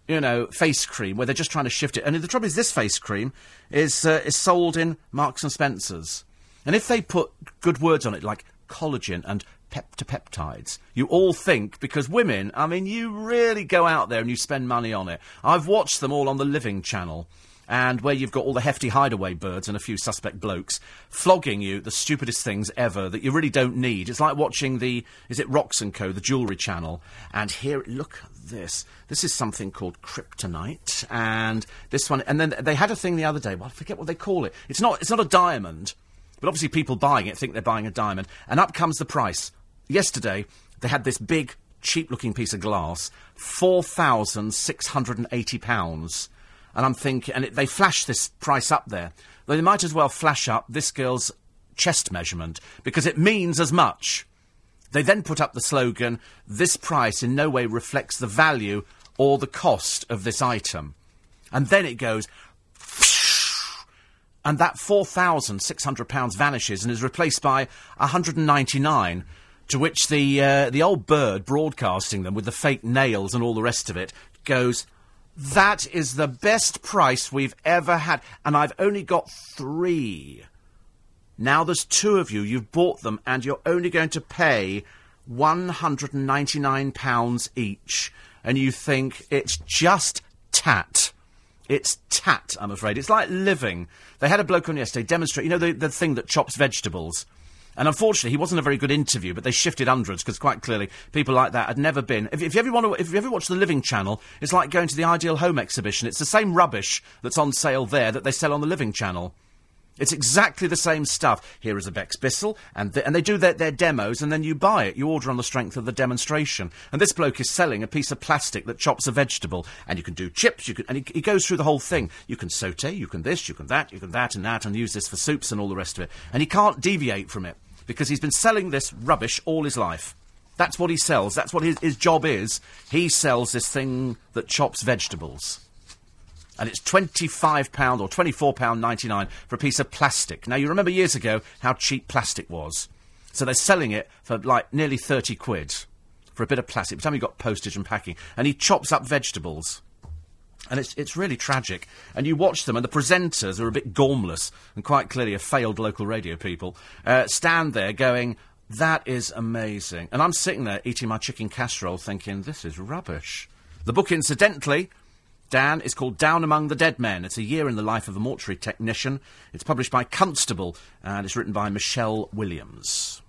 you know, face cream where they're just trying to shift it. And the trouble is, this face cream is, uh, is sold in Marks and Spencer's. And if they put good words on it, like collagen and peptipeptides. You all think, because women, I mean, you really go out there and you spend money on it. I've watched them all on the Living Channel. And where you've got all the hefty hideaway birds and a few suspect blokes flogging you the stupidest things ever that you really don't need. It's like watching the, is it Rocks and Co, the jewellery channel. And here, look at this. This is something called kryptonite. And this one, and then they had a thing the other day, well, I forget what they call it. It's not, it's not a diamond. But obviously, people buying it think they're buying a diamond. And up comes the price yesterday they had this big, cheap looking piece of glass, £4,680. And I'm thinking, and it, they flash this price up there. They might as well flash up this girl's chest measurement because it means as much. They then put up the slogan, this price in no way reflects the value or the cost of this item. And then it goes, and that £4,600 vanishes and is replaced by 199 to which the uh, the old bird broadcasting them with the fake nails and all the rest of it goes, That is the best price we've ever had, and I've only got three. Now there's two of you, you've bought them, and you're only going to pay £199 each. And you think it's just tat. It's tat, I'm afraid. It's like living. They had a bloke on yesterday demonstrate, you know, the, the thing that chops vegetables. And unfortunately, he wasn't a very good interview, but they shifted hundreds because quite clearly people like that had never been. If, if you ever want to, if you ever watch the Living Channel, it's like going to the Ideal Home exhibition. It's the same rubbish that's on sale there that they sell on the Living Channel. It's exactly the same stuff. Here is a Bex Bissell, and, th- and they do their, their demos, and then you buy it. You order on the strength of the demonstration. And this bloke is selling a piece of plastic that chops a vegetable, and you can do chips, you can, and he, he goes through the whole thing. You can saute, you can this, you can that, you can that, and that, and use this for soups and all the rest of it. And he can't deviate from it because he's been selling this rubbish all his life. That's what he sells. That's what his, his job is. He sells this thing that chops vegetables and it's £25 or £24.99 for a piece of plastic. Now, you remember years ago how cheap plastic was. So they're selling it for like nearly 30 quid for a bit of plastic. By the time you got postage and packing. And he chops up vegetables. And it's, it's really tragic. And you watch them, and the presenters are a bit gormless, and quite clearly are failed local radio people, uh, stand there going, that is amazing. And I'm sitting there eating my chicken casserole thinking, this is rubbish. The book, incidentally, Dan is called Down Among the Dead Men. It's a year in the life of a mortuary technician. It's published by Constable and it's written by Michelle Williams.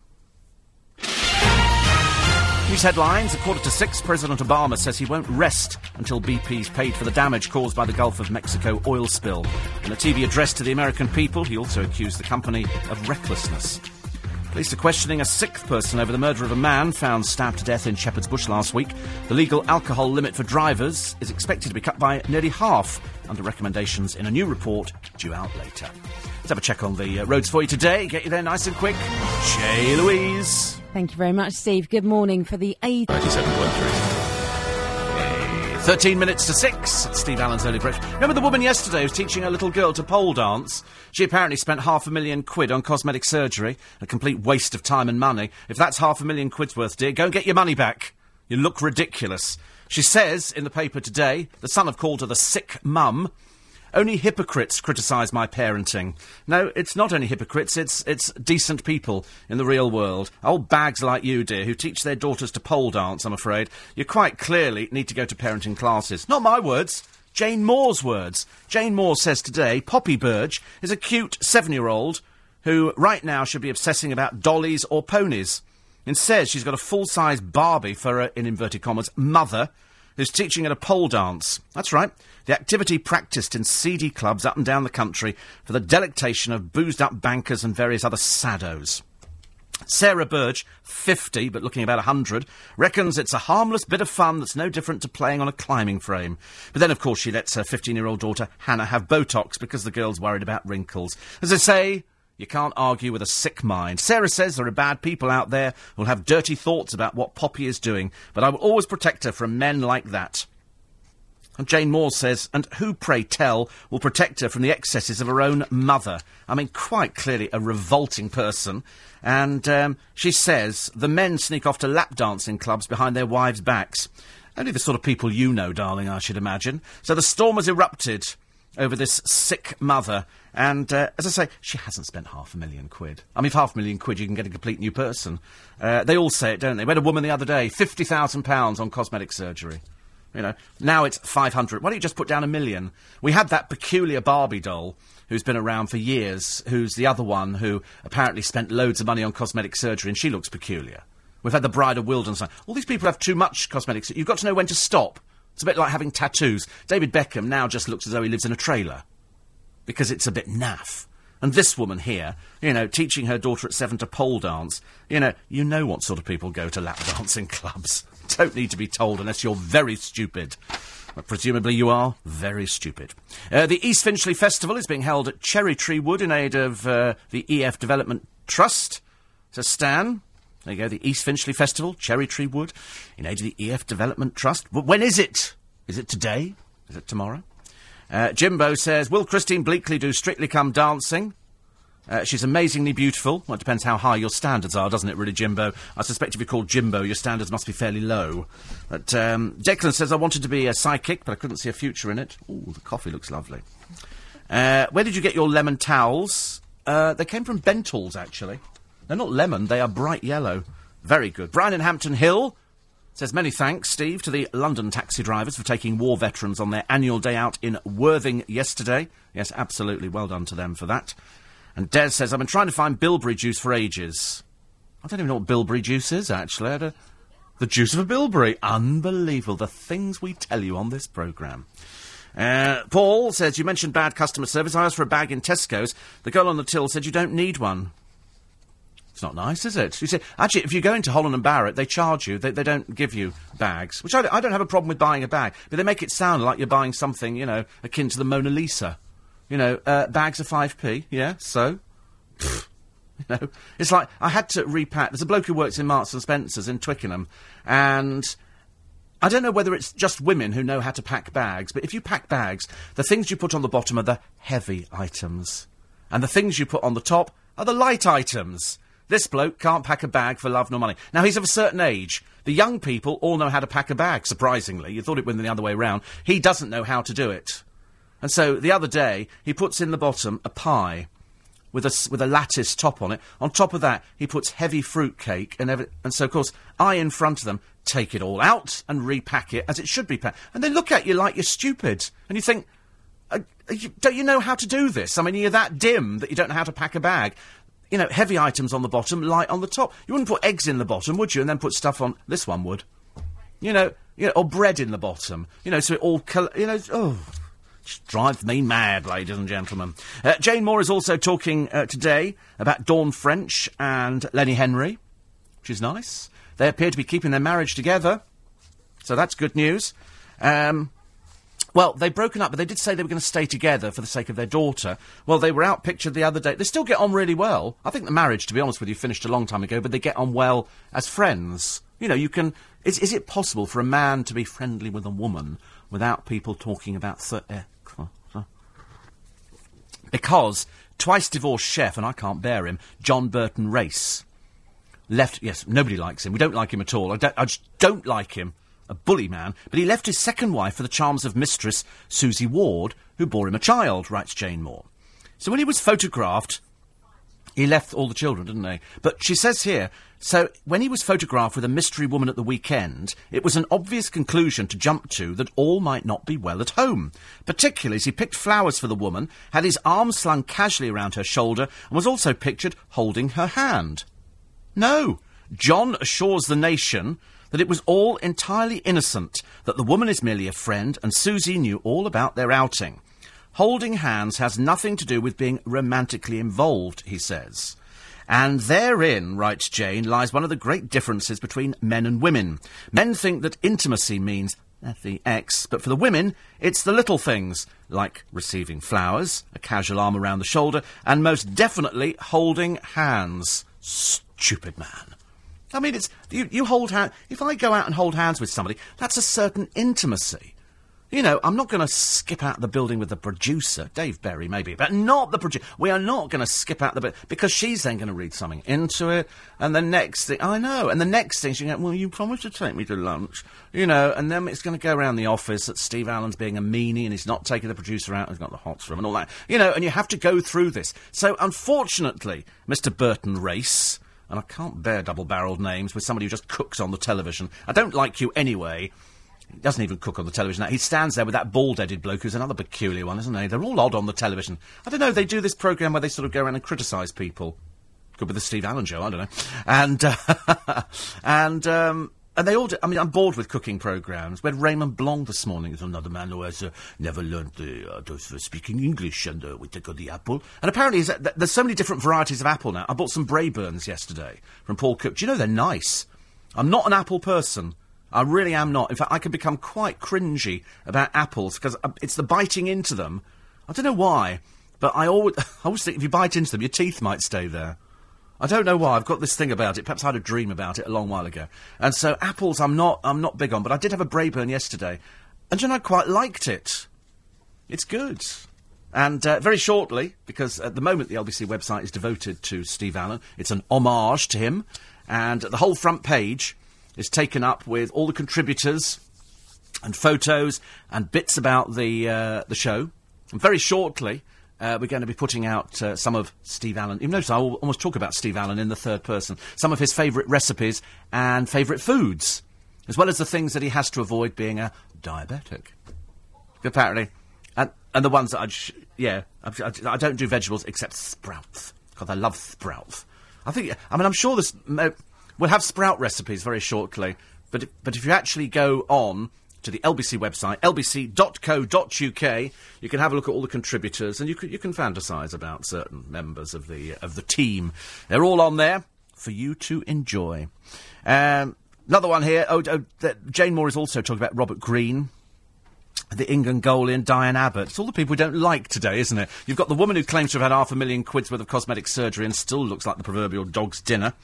News headlines. A quarter to six, President Obama says he won't rest until BP's paid for the damage caused by the Gulf of Mexico oil spill. In a TV address to the American people, he also accused the company of recklessness. Police are questioning a sixth person over the murder of a man found stabbed to death in Shepherd's Bush last week. The legal alcohol limit for drivers is expected to be cut by nearly half under recommendations in a new report due out later. Let's have a check on the uh, roads for you today. Get you there nice and quick. Shay Louise. Thank you very much, Steve. Good morning for the A. 97.3. 13 minutes to 6. It's Steve Allen's early breakfast. Remember the woman yesterday who was teaching a little girl to pole dance? She apparently spent half a million quid on cosmetic surgery. A complete waste of time and money. If that's half a million quid's worth, dear, go and get your money back. You look ridiculous. She says in the paper today, the Sun have called her the sick mum. Only hypocrites criticise my parenting. No, it's not only hypocrites, it's, it's decent people in the real world. Old bags like you, dear, who teach their daughters to pole dance, I'm afraid. You quite clearly need to go to parenting classes. Not my words. Jane Moore's words. Jane Moore says today Poppy Burge is a cute seven year old who right now should be obsessing about dollies or ponies. Instead, she's got a full size Barbie for her, in inverted commas, mother who's teaching at a pole dance. That's right, the activity practised in seedy clubs up and down the country for the delectation of boozed up bankers and various other saddos. Sarah Burge, 50, but looking about 100, reckons it's a harmless bit of fun that's no different to playing on a climbing frame. But then, of course, she lets her 15 year old daughter, Hannah, have Botox because the girl's worried about wrinkles. As I say, you can't argue with a sick mind. Sarah says there are bad people out there who'll have dirty thoughts about what Poppy is doing, but I will always protect her from men like that. And Jane Moore says, and who, pray tell, will protect her from the excesses of her own mother? I mean, quite clearly a revolting person. And um, she says the men sneak off to lap dancing clubs behind their wives' backs. Only the sort of people you know, darling, I should imagine. So the storm has erupted over this sick mother. And uh, as I say, she hasn't spent half a million quid. I mean, for half a million quid, you can get a complete new person. Uh, they all say it, don't they? We had a woman the other day, £50,000 on cosmetic surgery. You know, now it's 500. Why don't you just put down a million? We had that peculiar Barbie doll who's been around for years, who's the other one who apparently spent loads of money on cosmetic surgery, and she looks peculiar. We've had the Bride of Wildenstein. All these people have too much cosmetic surgery. You've got to know when to stop. It's a bit like having tattoos. David Beckham now just looks as though he lives in a trailer because it's a bit naff. And this woman here, you know, teaching her daughter at seven to pole dance, you know, you know what sort of people go to lap (laughs) dancing clubs. Don't need to be told unless you're very stupid. But presumably you are very stupid. Uh, the East Finchley Festival is being held at Cherry Tree Wood in aid of uh, the EF Development Trust. So Stan, there you go, the East Finchley Festival, Cherry Tree Wood, in aid of the EF Development Trust. But when is it? Is it today? Is it tomorrow? Uh, Jimbo says, Will Christine Bleakley do Strictly Come Dancing? Uh, she's amazingly beautiful. Well, it depends how high your standards are, doesn't it, really, Jimbo? I suspect if you're called Jimbo, your standards must be fairly low. But um, Declan says, I wanted to be a psychic, but I couldn't see a future in it. Ooh, the coffee looks lovely. Uh, where did you get your lemon towels? Uh, they came from Bentalls, actually. They're not lemon, they are bright yellow. Very good. Brian in Hampton Hill says, Many thanks, Steve, to the London taxi drivers for taking war veterans on their annual day out in Worthing yesterday. Yes, absolutely. Well done to them for that. And Des says, I've been trying to find bilberry juice for ages. I don't even know what bilberry juice is, actually. The juice of a bilberry. Unbelievable. The things we tell you on this programme. Uh, Paul says, You mentioned bad customer service. I asked for a bag in Tesco's. The girl on the till said, You don't need one. It's not nice, is it? You see, actually, if you go into Holland and Barrett, they charge you. They, they don't give you bags, which I, I don't have a problem with buying a bag, but they make it sound like you're buying something, you know, akin to the Mona Lisa. You know, uh, bags are 5p, yeah, so? You know, it's like I had to repack. There's a bloke who works in Marks and Spencers in Twickenham, and I don't know whether it's just women who know how to pack bags, but if you pack bags, the things you put on the bottom are the heavy items, and the things you put on the top are the light items. This bloke can't pack a bag for love nor money. Now he's of a certain age. The young people all know how to pack a bag. Surprisingly, you thought it be the other way round. He doesn't know how to do it, and so the other day he puts in the bottom a pie with a, with a lattice top on it. On top of that, he puts heavy fruit cake and every, and so of course I in front of them take it all out and repack it as it should be packed, and they look at you like you're stupid, and you think. Uh, uh, you, don't you know how to do this? I mean, you're that dim that you don't know how to pack a bag. You know, heavy items on the bottom, light on the top. You wouldn't put eggs in the bottom, would you? And then put stuff on. This one would. You know, you know, or bread in the bottom. You know, so it all, col- you know, oh, drives me mad, ladies and gentlemen. Uh, Jane Moore is also talking uh, today about Dawn French and Lenny Henry, which is nice. They appear to be keeping their marriage together, so that's good news. Um, well, they've broken up, but they did say they were going to stay together for the sake of their daughter. Well, they were out pictured the other day. They still get on really well. I think the marriage, to be honest with you, finished a long time ago, but they get on well as friends. You know, you can. Is, is it possible for a man to be friendly with a woman without people talking about. Th- because twice divorced chef, and I can't bear him, John Burton Race, left. Yes, nobody likes him. We don't like him at all. I, don't, I just don't like him. A bully man. But he left his second wife for the charms of mistress Susie Ward, who bore him a child, writes Jane Moore. So when he was photographed, he left all the children, didn't he? But she says here, so when he was photographed with a mystery woman at the weekend, it was an obvious conclusion to jump to that all might not be well at home. Particularly as he picked flowers for the woman, had his arm slung casually around her shoulder, and was also pictured holding her hand. No. John assures the nation that it was all entirely innocent, that the woman is merely a friend, and Susie knew all about their outing. Holding hands has nothing to do with being romantically involved, he says. And therein, writes Jane, lies one of the great differences between men and women. Men think that intimacy means eh, the X, but for the women, it's the little things, like receiving flowers, a casual arm around the shoulder, and most definitely holding hands. Stupid man. I mean, it's you, you hold hand. If I go out and hold hands with somebody, that's a certain intimacy. You know, I'm not going to skip out the building with the producer, Dave Berry, maybe, but not the producer. We are not going to skip out the bit because she's then going to read something into it, and the next thing I know, and the next thing she go, well, you promised to take me to lunch, you know, and then it's going to go around the office that Steve Allen's being a meanie and he's not taking the producer out, he's got the hots for him and all that, you know, and you have to go through this. So, unfortunately, Mr. Burton Race and I can't bear double barreled names with somebody who just cooks on the television. I don't like you anyway. He doesn't even cook on the television. Now. He stands there with that bald headed bloke who's another peculiar one, isn't he? They're all odd on the television. I don't know, they do this programme where they sort of go around and criticise people. Could be the Steve Allen show, I don't know. And, uh, (laughs) and, um, and they all do, I mean, I'm bored with cooking programmes. We had Raymond Blanc this morning, is another man who has uh, never learned uh, uh, to- speaking English, and uh, we take on the apple. And apparently, there's so many different varieties of apple now. I bought some Braeburns yesterday from Paul Cook. Do you know they're nice? I'm not an apple person. I really am not. In fact, I can become quite cringy about apples because it's the biting into them. I don't know why, but I always, (laughs) I always think if you bite into them, your teeth might stay there. I don't know why. I've got this thing about it. Perhaps I had a dream about it a long while ago. And so apples, I'm not, I'm not big on. But I did have a Braeburn yesterday, and know, I quite liked it. It's good. And uh, very shortly, because at the moment the LBC website is devoted to Steve Allen, it's an homage to him, and the whole front page is taken up with all the contributors and photos and bits about the uh, the show. And very shortly, uh, we're going to be putting out uh, some of Steve Allen. You notice I al- almost talk about Steve Allen in the third person. Some of his favourite recipes and favourite foods, as well as the things that he has to avoid being a diabetic. Apparently, and and the ones that I sh- yeah I, I, I don't do vegetables except sprouts because I love sprouts. I think I mean I'm sure this mo- we'll have sprout recipes very shortly, but but if you actually go on to the LBC website lbc.co.uk, you can have a look at all the contributors and you can you can fantasise about certain members of the of the team. They're all on there for you to enjoy. Um, another one here. Oh, oh Jane Moore is also talking about Robert Green the England goalie and Diane Abbott. It's all the people we don't like today, isn't it? You've got the woman who claims to have had half a million quid's worth of cosmetic surgery and still looks like the proverbial dog's dinner.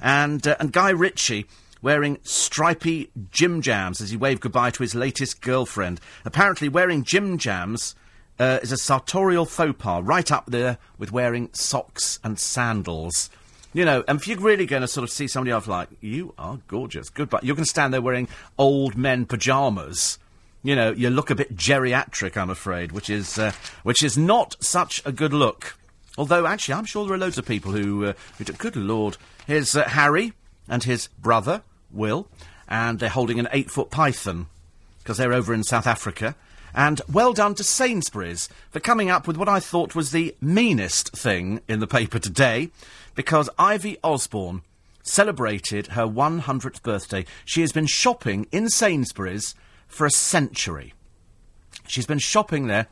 And, uh, and Guy Ritchie wearing stripy gym jams as he waved goodbye to his latest girlfriend. Apparently wearing gym jams uh, is a sartorial faux pas, right up there with wearing socks and sandals. You know, and if you're really going to sort of see somebody off, like, you are gorgeous, goodbye, you're going to stand there wearing old men pyjamas you know, you look a bit geriatric, I'm afraid, which is uh, which is not such a good look. Although, actually, I'm sure there are loads of people who, uh, who do, good lord, here's uh, Harry and his brother Will, and they're holding an eight-foot python because they're over in South Africa. And well done to Sainsbury's for coming up with what I thought was the meanest thing in the paper today, because Ivy Osborne celebrated her 100th birthday. She has been shopping in Sainsbury's for a century. She's been shopping there.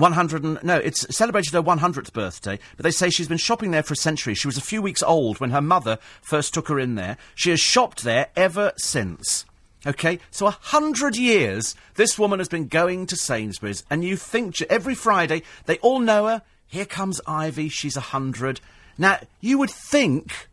100 and, no, it's celebrated her 100th birthday, but they say she's been shopping there for a century. She was a few weeks old when her mother first took her in there. She has shopped there ever since. Okay, so a hundred years this woman has been going to Sainsbury's, and you think every Friday they all know her. Here comes Ivy, she's a hundred. Now you would think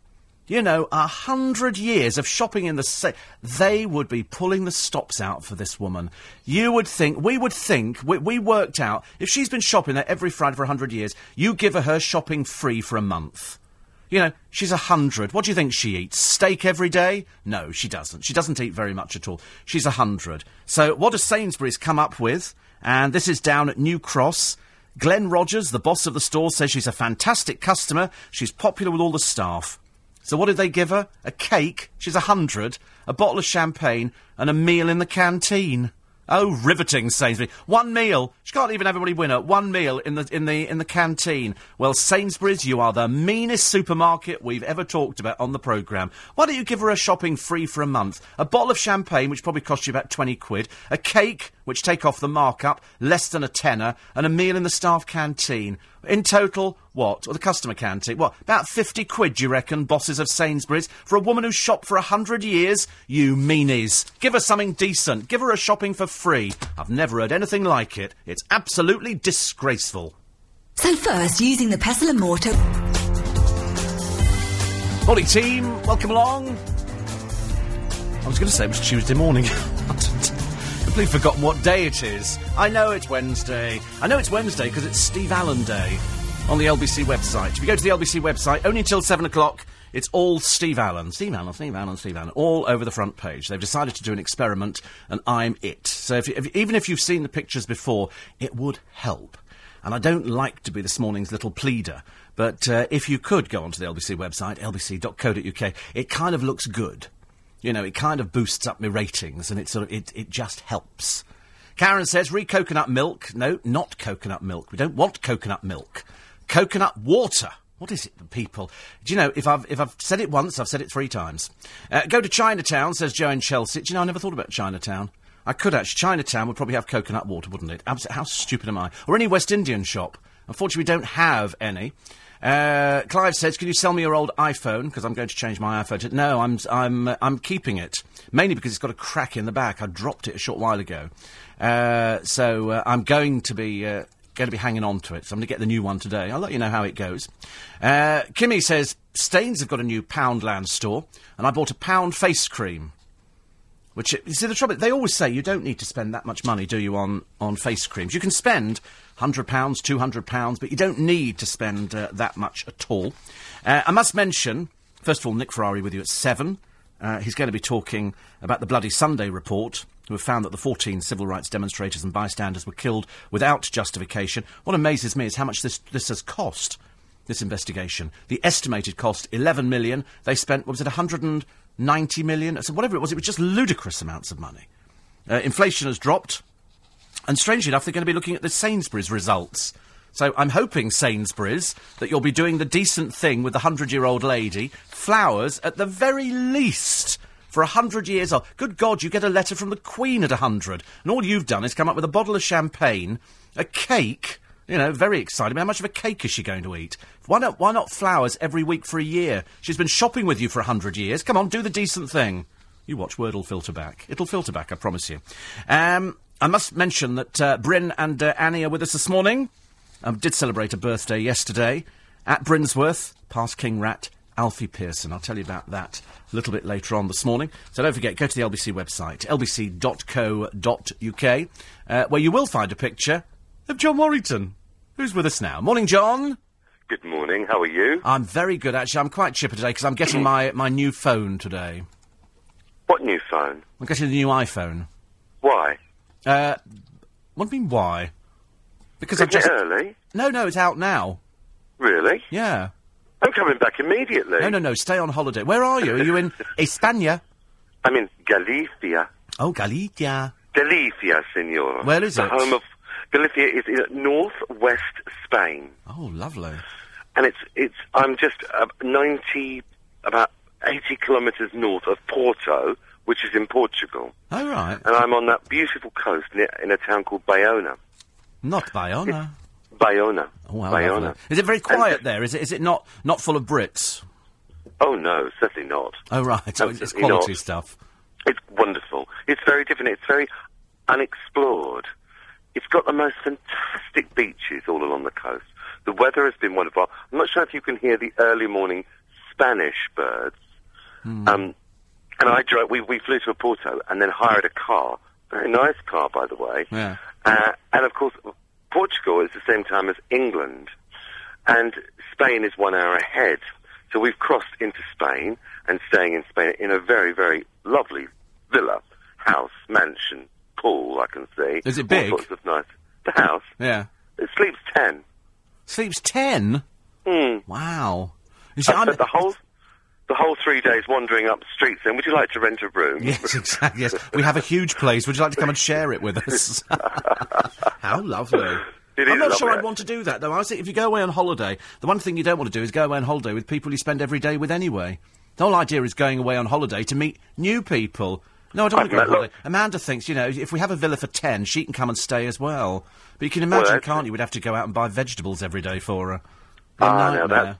you know, a hundred years of shopping in the same. They would be pulling the stops out for this woman. You would think, we would think, we, we worked out, if she's been shopping there every Friday for a hundred years, you give her her shopping free for a month. You know, she's a hundred. What do you think she eats? Steak every day? No, she doesn't. She doesn't eat very much at all. She's a hundred. So what does Sainsbury's come up with? And this is down at New Cross. Glenn Rogers, the boss of the store, says she's a fantastic customer. She's popular with all the staff. So what did they give her? A cake, she's a hundred, a bottle of champagne, and a meal in the canteen. Oh, riveting, Sainsbury. One meal. She can't even have everybody winner. One meal in the in the in the canteen. Well, Sainsbury's, you are the meanest supermarket we've ever talked about on the programme. Why don't you give her a shopping free for a month? A bottle of champagne, which probably cost you about twenty quid, a cake, which take off the markup, less than a tenner, and a meal in the staff canteen. In total, what? Or the customer canteen? What? About 50 quid, do you reckon, bosses of Sainsbury's? For a woman who's shopped for a hundred years? You meanies. Give her something decent. Give her a shopping for free. I've never heard anything like it. It's absolutely disgraceful. So first, using the pestle and mortar. Morning, team. Welcome along. I was going to say it was Tuesday morning. (laughs) Completely forgotten what day it is. I know it's Wednesday. I know it's Wednesday because it's Steve Allen Day on the LBC website. If you go to the LBC website, only until 7 o'clock, it's all Steve Allen. Steve Allen, Steve Allen, Steve Allen, all over the front page. They've decided to do an experiment, and I'm it. So if, if, even if you've seen the pictures before, it would help. And I don't like to be this morning's little pleader, but uh, if you could go onto the LBC website, lbc.co.uk, it kind of looks good. You know, it kind of boosts up my ratings, and it sort of it, it just helps. Karen says, re coconut milk. No, not coconut milk. We don't want coconut milk. Coconut water. What is it, people? Do you know, if I've, if I've said it once, I've said it three times. Uh, go to Chinatown, says Joe in Chelsea. Do you know, I never thought about Chinatown. I could actually. Chinatown would probably have coconut water, wouldn't it? How stupid am I? Or any West Indian shop. Unfortunately, we don't have any. Uh, Clive says, "Can you sell me your old iPhone? Because I'm going to change my iPhone." To- no, I'm I'm uh, I'm keeping it mainly because it's got a crack in the back. I dropped it a short while ago, uh, so uh, I'm going to be. Uh, Going to be hanging on to it, so I'm going to get the new one today. I'll let you know how it goes. Uh, Kimmy says Staines have got a new Poundland store, and I bought a pound face cream. Which you see the trouble. They always say you don't need to spend that much money, do you, on on face creams? You can spend hundred pounds, two hundred pounds, but you don't need to spend uh, that much at all. Uh, I must mention, first of all, Nick Ferrari with you at seven. Uh, he's going to be talking about the Bloody Sunday report, who have found that the 14 civil rights demonstrators and bystanders were killed without justification. What amazes me is how much this this has cost this investigation. The estimated cost, 11 million. They spent, what was it, 190 million? So whatever it was, it was just ludicrous amounts of money. Uh, inflation has dropped. And strangely enough, they're going to be looking at the Sainsbury's results. So I'm hoping, Sainsbury's, that you'll be doing the decent thing with the hundred-year-old lady. Flowers, at the very least, for a hundred years old. Good God, you get a letter from the Queen at a hundred. And all you've done is come up with a bottle of champagne, a cake, you know, very exciting. How much of a cake is she going to eat? Why not, why not flowers every week for a year? She's been shopping with you for a hundred years. Come on, do the decent thing. You watch, word will filter back. It'll filter back, I promise you. Um, I must mention that uh, Bryn and uh, Annie are with us this morning. Um, did celebrate a birthday yesterday at Brinsworth, past King Rat, Alfie Pearson. I'll tell you about that a little bit later on this morning. So don't forget, go to the LBC website, lbc.co.uk, uh, where you will find a picture of John Warrington, who's with us now. Morning, John. Good morning. How are you? I'm very good, actually. I'm quite chipper today because I'm getting my, (clears throat) my new phone today. What new phone? I'm getting the new iPhone. Why? Uh, what do you mean, why? Because I've Isn't just. it early? No, no, it's out now. Really? Yeah. I'm coming back immediately. No, no, no, stay on holiday. Where are you? Are you in (laughs) España? I'm in Galicia. Oh, Galicia. Galicia, senor. Where is the it? home of Galicia is in northwest Spain, Oh, lovely. and it's it's. I'm just uh, ninety, about eighty kilometres north of Porto, which is in Portugal, Oh, right. and I'm on that beautiful coast near, in a town called Bayona. Not Bayona. Bayona. Oh, Bayona. lovely. Is it very quiet there? Is it, is it not, not full of Brits? Oh no, certainly not. Oh, right. Oh, it's quality not. stuff. It's wonderful. It's very different. It's very unexplored. It's got the most fantastic beaches all along the coast. The weather has been wonderful. I'm not sure if you can hear the early morning Spanish birds. Hmm. Um, and I drove. We, we flew to Porto and then hired a car. Very nice car, by the way. Yeah. Uh, and of course, Portugal is the same time as England, and Spain is one hour ahead. So we've crossed into Spain and staying in Spain in a very, very lovely villa, house, mansion, pool. I can see. Is it big? All sorts of nice. The house. Yeah. It sleeps ten. Sleeps ten? Hmm. Wow. You see, I the whole, the whole three days wandering up the streets. then. "Would you like to rent a room?" Yes, (laughs) exactly. Yes, we have a huge place. Would you like to come and share it with us? (laughs) How lovely. It I'm not sure I'd want to do that though. I think if you go away on holiday, the one thing you don't want to do is go away on holiday with people you spend every day with anyway. The whole idea is going away on holiday to meet new people. No, I don't want to go on holiday. Amanda thinks, you know, if we have a villa for ten, she can come and stay as well. But you can imagine, that's- can't you? We'd have to go out and buy vegetables every day for her. Ah, now nightmare.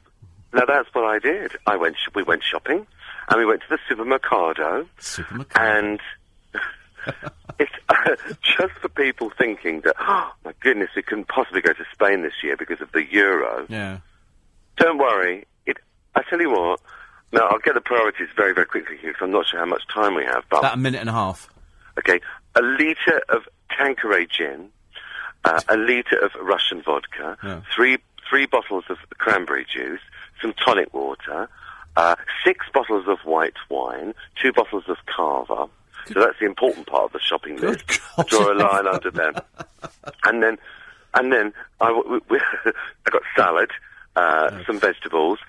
Now that's what I did. I went. sh- We went shopping, and we went to the supermercado, Supermercado. and (laughs) it's (laughs) just for people thinking that, (gasps) oh my goodness, we couldn't possibly go to Spain this year because of the euro. Yeah. Don't worry. It. I tell you what. Now I'll get the priorities very, very quickly here because I'm not sure how much time we have. But About a minute and a half. Okay, a litre of Tanqueray gin, uh, a litre of Russian vodka, Yeah. three three bottles of cranberry juice, some tonic water, uh, six bottles of white wine, two bottles of Cava. So that's the important part of the shopping list. Draw a line under them, (laughs) and then and then I, w- w- (laughs) I got salad, uh, some vegetables,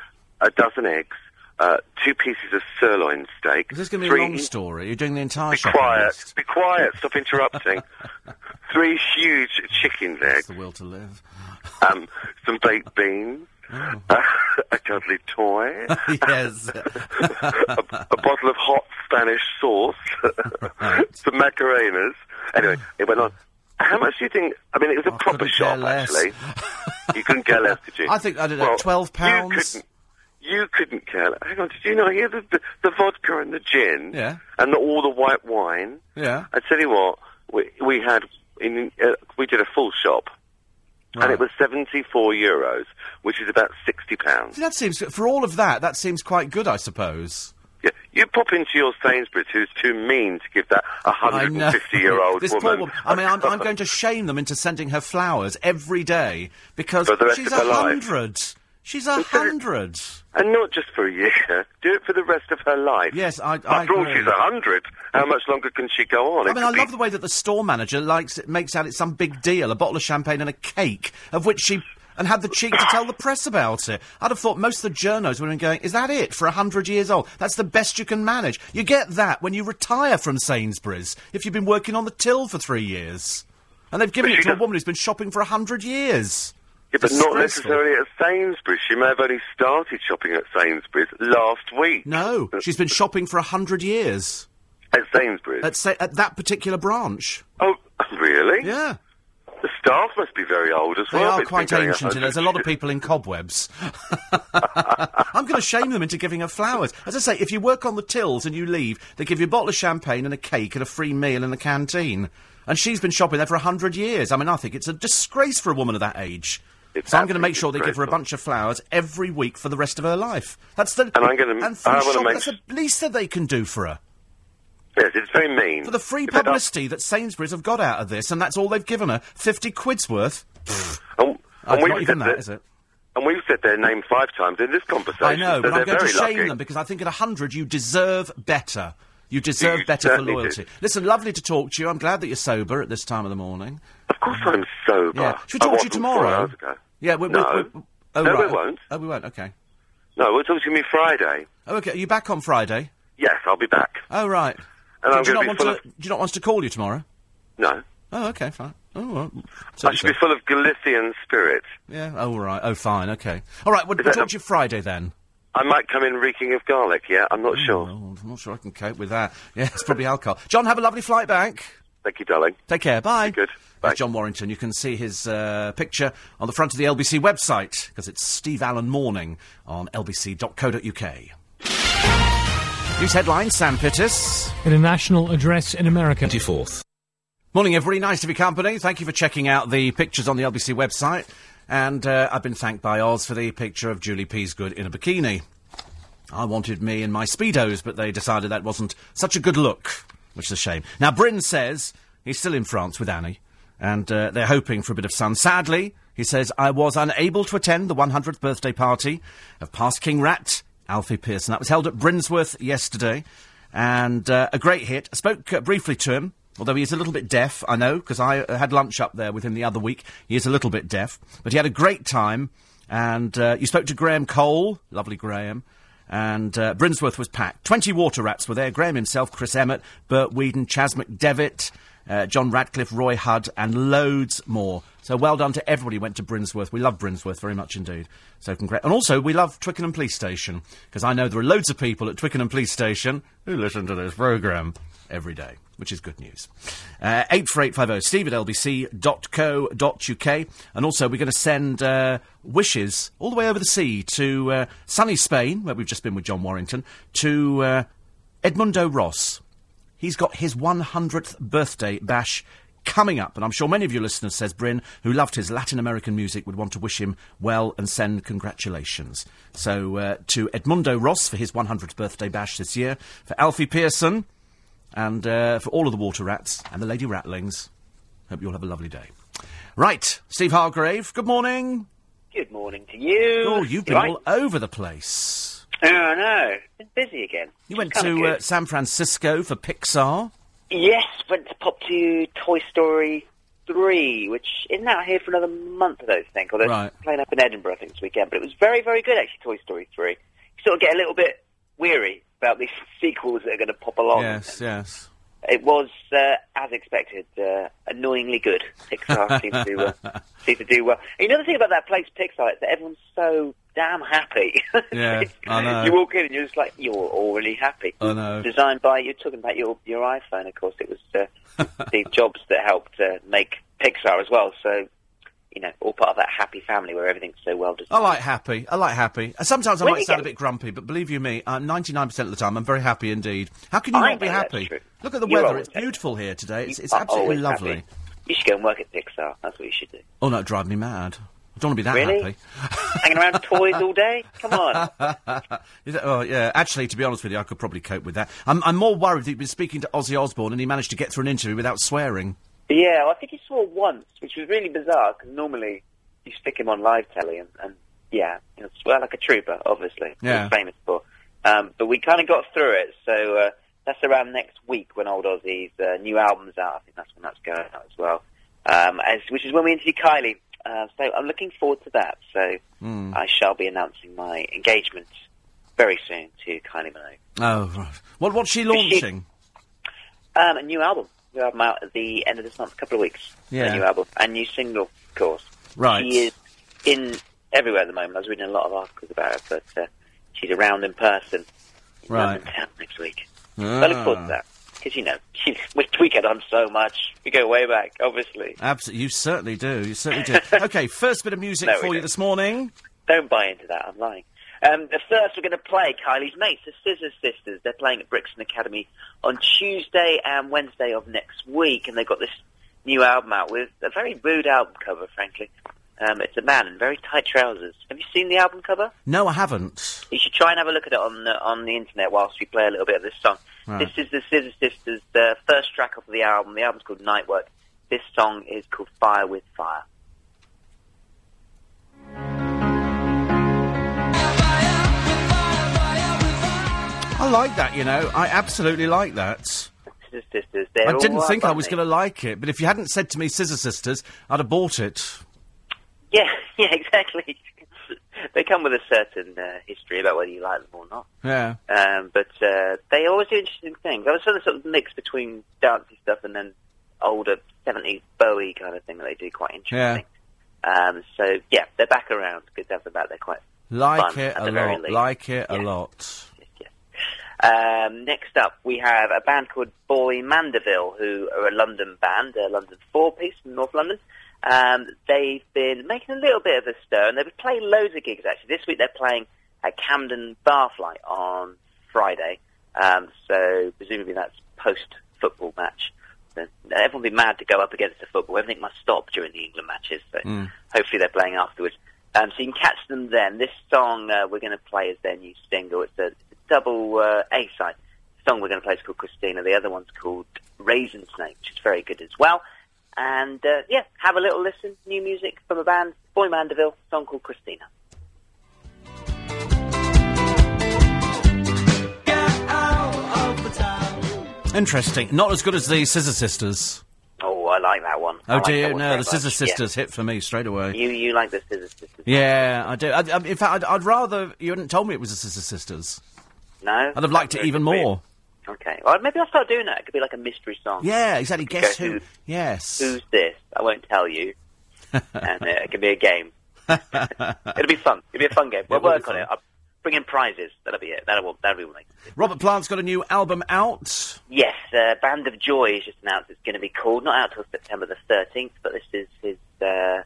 a dozen eggs. Uh, two pieces of sirloin steak. Is this going to be three a long story? You're doing the entire be quiet. list. Be quiet. Stop interrupting. (laughs) Three huge chicken legs, the will to live. um, some baked beans, Oh. (laughs) uh, a cuddly toy, (laughs) yes. (laughs) a, a bottle of hot Spanish sauce, some macarenas. Anyway, it went on. How much do you think? I mean, it was a I proper shop, actually. You couldn't care less, did you? I think, I don't know, Well, 12 pounds? You couldn't, you couldn't care less. Hang on, did you not hear the, the, the vodka and the gin? Yeah. And the, all the white wine? Yeah. I tell you what, we, we had in uh, we did a full shop, and it was seventy four euros, which is about sixty pounds. See, that seems for all of that. That seems quite good, I suppose. Yeah, you pop into your Sainsbury's, who's too mean to give that I 150 year old (laughs) woman. poor woman. I mean, I'm, I'm (laughs) going to shame them into sending her flowers every day because For the rest she's a hundred. She's a hundred. And not just for a year. (laughs) Do it for the rest of her life. Yes, I- I After all, agree. she's a hundred. How much longer can she go on? I It mean, I could love the way that the store manager likes it, makes out it's some big deal, a bottle of champagne and a cake, of which she and had the cheek to tell the press about it. I'd have thought most of the journos would have been going, "Is that it for a hundred years old? That's the best you can manage. You get that when you retire from Sainsbury's if you've been working on the till for three years, and they've given it to a woman who's been shopping for a hundred years." Yeah, but not necessarily at Sainsbury's. She may have only started shopping at Sainsbury's last week. No, she's been shopping for a hundred years At Sainsbury's? at, sa- at that particular branch. Oh, (laughs) really? Yeah. The staff must be very old as They well. are quite ancient, and there's a lot of people in cobwebs. (laughs) I'm going to shame them into giving her flowers. As I say, if you work on the tills and you leave, they give you a bottle of champagne and a cake and a free meal in the canteen. And she's been shopping there for a hundred years. I mean, I think it's a disgrace for a woman of that age. It's so I'm going to make sure they give her a bunch of flowers every week for the rest of her life. That's the And I'm and I wanna shop, make that's the least that they can do for her. Yes, it's very mean. For the free If publicity that Sainsbury's have got out of this, and that's all they've given her, fifty quid's worth. And, Oh, and it's not we've even that, that, is it? and we've said their name five times in this conversation. I know, so but I'm going to shame lucky. them because I think at 100 you deserve better. You deserve You better for do. loyalty. Listen, lovely to talk to you. I'm glad that you're sober at this time of the morning. Of course, I'm sober. Yeah. Should we talk to you tomorrow? Four hours ago. Yeah, we, no, we, we, oh, no, right. we won't. Oh, we won't. Okay. No, obviously going to me Friday. Oh, okay. Are you back on Friday? Yes, I'll be back. Oh, right. And do, I'm do you going not to be want full to? of. Do you not want us to call you tomorrow? No, Oh, okay, fine. Oh, well, I should be full of Galician spirit. Yeah. Oh, all right. Oh, fine. Okay. All right. We'll, we'll talk to you Friday then. I might come in reeking of garlic. Yeah, I'm not hmm, sure. Oh, I'm not sure I can cope with that. (laughs) Yeah, it's probably alcohol. John, have a lovely flight back. Thank you, darling. Take care. Bye. Good. That's Bye. John Warrington. You can see his uh, picture on the front of the LBC website because it's Steve Allen Morning on lbc.co.uk. News headlines, Sam Pittis. In a national address in America. 24th. Morning, everybody. Nice to be company. Thank you for checking out the pictures on the LBC website. And uh, I've been thanked by Oz for the picture of Julie Peasgood in a bikini. I wanted me in my Speedos, but they decided that wasn't such a good look, which is a shame. Now, Bryn says he's still in France with Annie, and uh, they're hoping for a bit of sun. Sadly, he says, I was unable to attend the 100th birthday party of past King Rat, Alfie Pearson. That was held at Brinsworth yesterday, and uh, a great hit. I spoke uh, briefly to him. Although he is a little bit deaf, I know, because I uh, had lunch up there with him the other week. He is a little bit deaf. But he had a great time. And uh, you spoke to Graham Cole, lovely Graham. And uh, Brinsworth was packed. 20 water rats were there. Graham himself, Chris Emmett, Bert Weedon, Chas McDevitt, uh, John Radcliffe, Roy Hudd, and loads more. So well done to everybody who went to Brinsworth. We love Brinsworth very much indeed. So congrats. And also, we love Twickenham Police Station, because I know there are loads of people at Twickenham Police Station who listen to this programme every day, which is good news. Uh, 84850 steve at lbc.co.uk. And also, we're going to send uh, wishes all the way over the sea to uh, sunny Spain, where we've just been with John Warrington, to uh, Edmundo Ros. He's got his 100th birthday bash coming up, and I'm sure many of your listeners, says Bryn, who loved his Latin American music, would want to wish him well and send congratulations. So uh, to Edmundo Ros for his 100th birthday bash this year, for Alfie Pearson, and uh, for all of the Water Rats and the Lady Ratlings. Hope you all have a lovely day. Right, Steve Hargrave, good morning. Good morning to you. Oh, you've been right. all over the place. Oh, I know. Been busy again. You went to uh, San Francisco for Pixar. Yes, went to pop to Toy Story 3, which isn't out here for another month, I don't think. Although Right. it's playing up in Edinburgh, I think, this weekend. But it was very, very good, actually, Toy Story 3. You sort of get a little bit weary about these (laughs) sequels that are going to pop along. Yes, yes. It was, uh, as expected, uh, annoyingly good. Pixar (laughs) seemed to, uh, seemed to do well. And you know the thing about that place, Pixar, is that everyone's so damn happy. (laughs) Yeah, I know. You walk in and you're just like, you're all really happy. I know. Designed by, you're talking about your, your iPhone, of course. It was uh, Steve Jobs that helped uh, make Pixar as well. So, you know, all part of that happy family where everything's so well designed. I like happy. I like happy. Sometimes I When might sound get- a bit grumpy, but believe you me, uh, 99% of the time I'm very happy indeed. How can you I not be happy? Look at the You're weather. It's happy. beautiful here today. It's, it's absolutely lovely. happy. You should go and work at Pixar. That's what you should do. Oh, no, drive me mad. I don't want to be that Really? happy. Hanging around toys all day? Come on. (laughs) That- oh, yeah. Actually, to be honest with you, I could probably cope with that. I'm, I'm more worried that you've been speaking to Ozzy Osbourne and he managed to get through an interview without swearing. Yeah, well, I think he swore once, which was really bizarre because normally you stick him on live telly and, and yeah, you know, swear like a trooper, obviously. Yeah. He's famous for. Um, but we kind of got through it, so uh, that's around next week when Old Ozzy's uh, new album's out. I think that's when that's going out as well. Um, as, which is when we interview Kylie. Uh, so I'm looking forward to that. So Hmm. I shall be announcing my engagement very soon to Kylie Minogue. Oh, right. What, what's she launching? Um, a new album. New album out at the end of this month, a couple of weeks. Yeah. A new album. And new single, of course. Right. She is in everywhere at the moment. I was reading a lot of articles about her, but uh, she's around in person in Right. London town next week. So I look forward Ah. to that. Because, you know, she, we, we get on so much. We go way back, obviously. Absolutely, you certainly do. You certainly do. (laughs) okay, first bit of music No, for you don't. this morning. Don't buy into that. I'm lying. Um, the first, we're going to play Kylie's mates, the Scissor Sisters. They're playing at Brixton Academy on Tuesday and Wednesday of next week, and they've got this new album out with a very rude album cover, frankly. Um, it's a man in very tight trousers. Have you seen the album cover? No, I haven't. You should try and have a look at it on the, on the internet whilst we play a little bit of this song. Right. This is the Scissor Sisters' the first track off of the album. The album's called Night Work. This song is called Fire with Fire. I like that, you know. I absolutely like that. Scissor Sisters. I didn't think I was going to like it, but if you hadn't said to me Scissor Sisters, I'd have bought it. Yeah, (laughs) yeah, exactly. they come with a certain uh, history about whether you like them or not. Yeah. Um, but uh, they always do interesting things. I was sort of sort of mix between dancey stuff and then older 70s Bowie kind of thing that they do quite interesting. Um, so, yeah, they're back around. Good to have them back. They're quite Like fun it a lot. Like it a lot. Um, next up, we have a band called Boy Mandeville, who are a London band, a London four-piece from North London. Um, they've been making a little bit of a stir, and they've been playing loads of gigs, actually. This week they're playing at Camden Barfly on Friday, um, so presumably that's post-football match. Everyone will be mad to go up against the football. Everything must stop during the England matches, so hopefully they're playing afterwards. Um, so you can catch them then. This song uh, we're going to play is their new single. It's a double uh, A side. The song we're going to play is called Christina. The other one's called Raisin Snake, which is very good as well. And uh, yeah, have a little listen. New music from a band, Boy Mandeville, song called Christina. Interesting. Not as good as the Scissor Sisters. Oh, I like that one. I Oh like that dear, no, the Scissor much. Yeah. Sisters hit for me straight away. You you like the Scissor Sisters? Yeah, I do. I, I, in fact, I'd, I'd rather you hadn't told me it was the Scissor Sisters. No, I'd have liked it even weird. more. Okay, well maybe I'll start doing that. It could be like a mystery song. Yeah, exactly. Guess who? who- Yes. Who's this? I won't tell you. (laughs) and uh, it could be a game. (laughs) It'll be fun. It'll be a fun game. We'll It will be work on it. I'll bring in prizes. That'll be it. That'll that'll be it. Robert Plant's got a new album out. Yes, uh, Band of Joy is just announced it's going to be called. Not out till September the 13th, but this is his uh,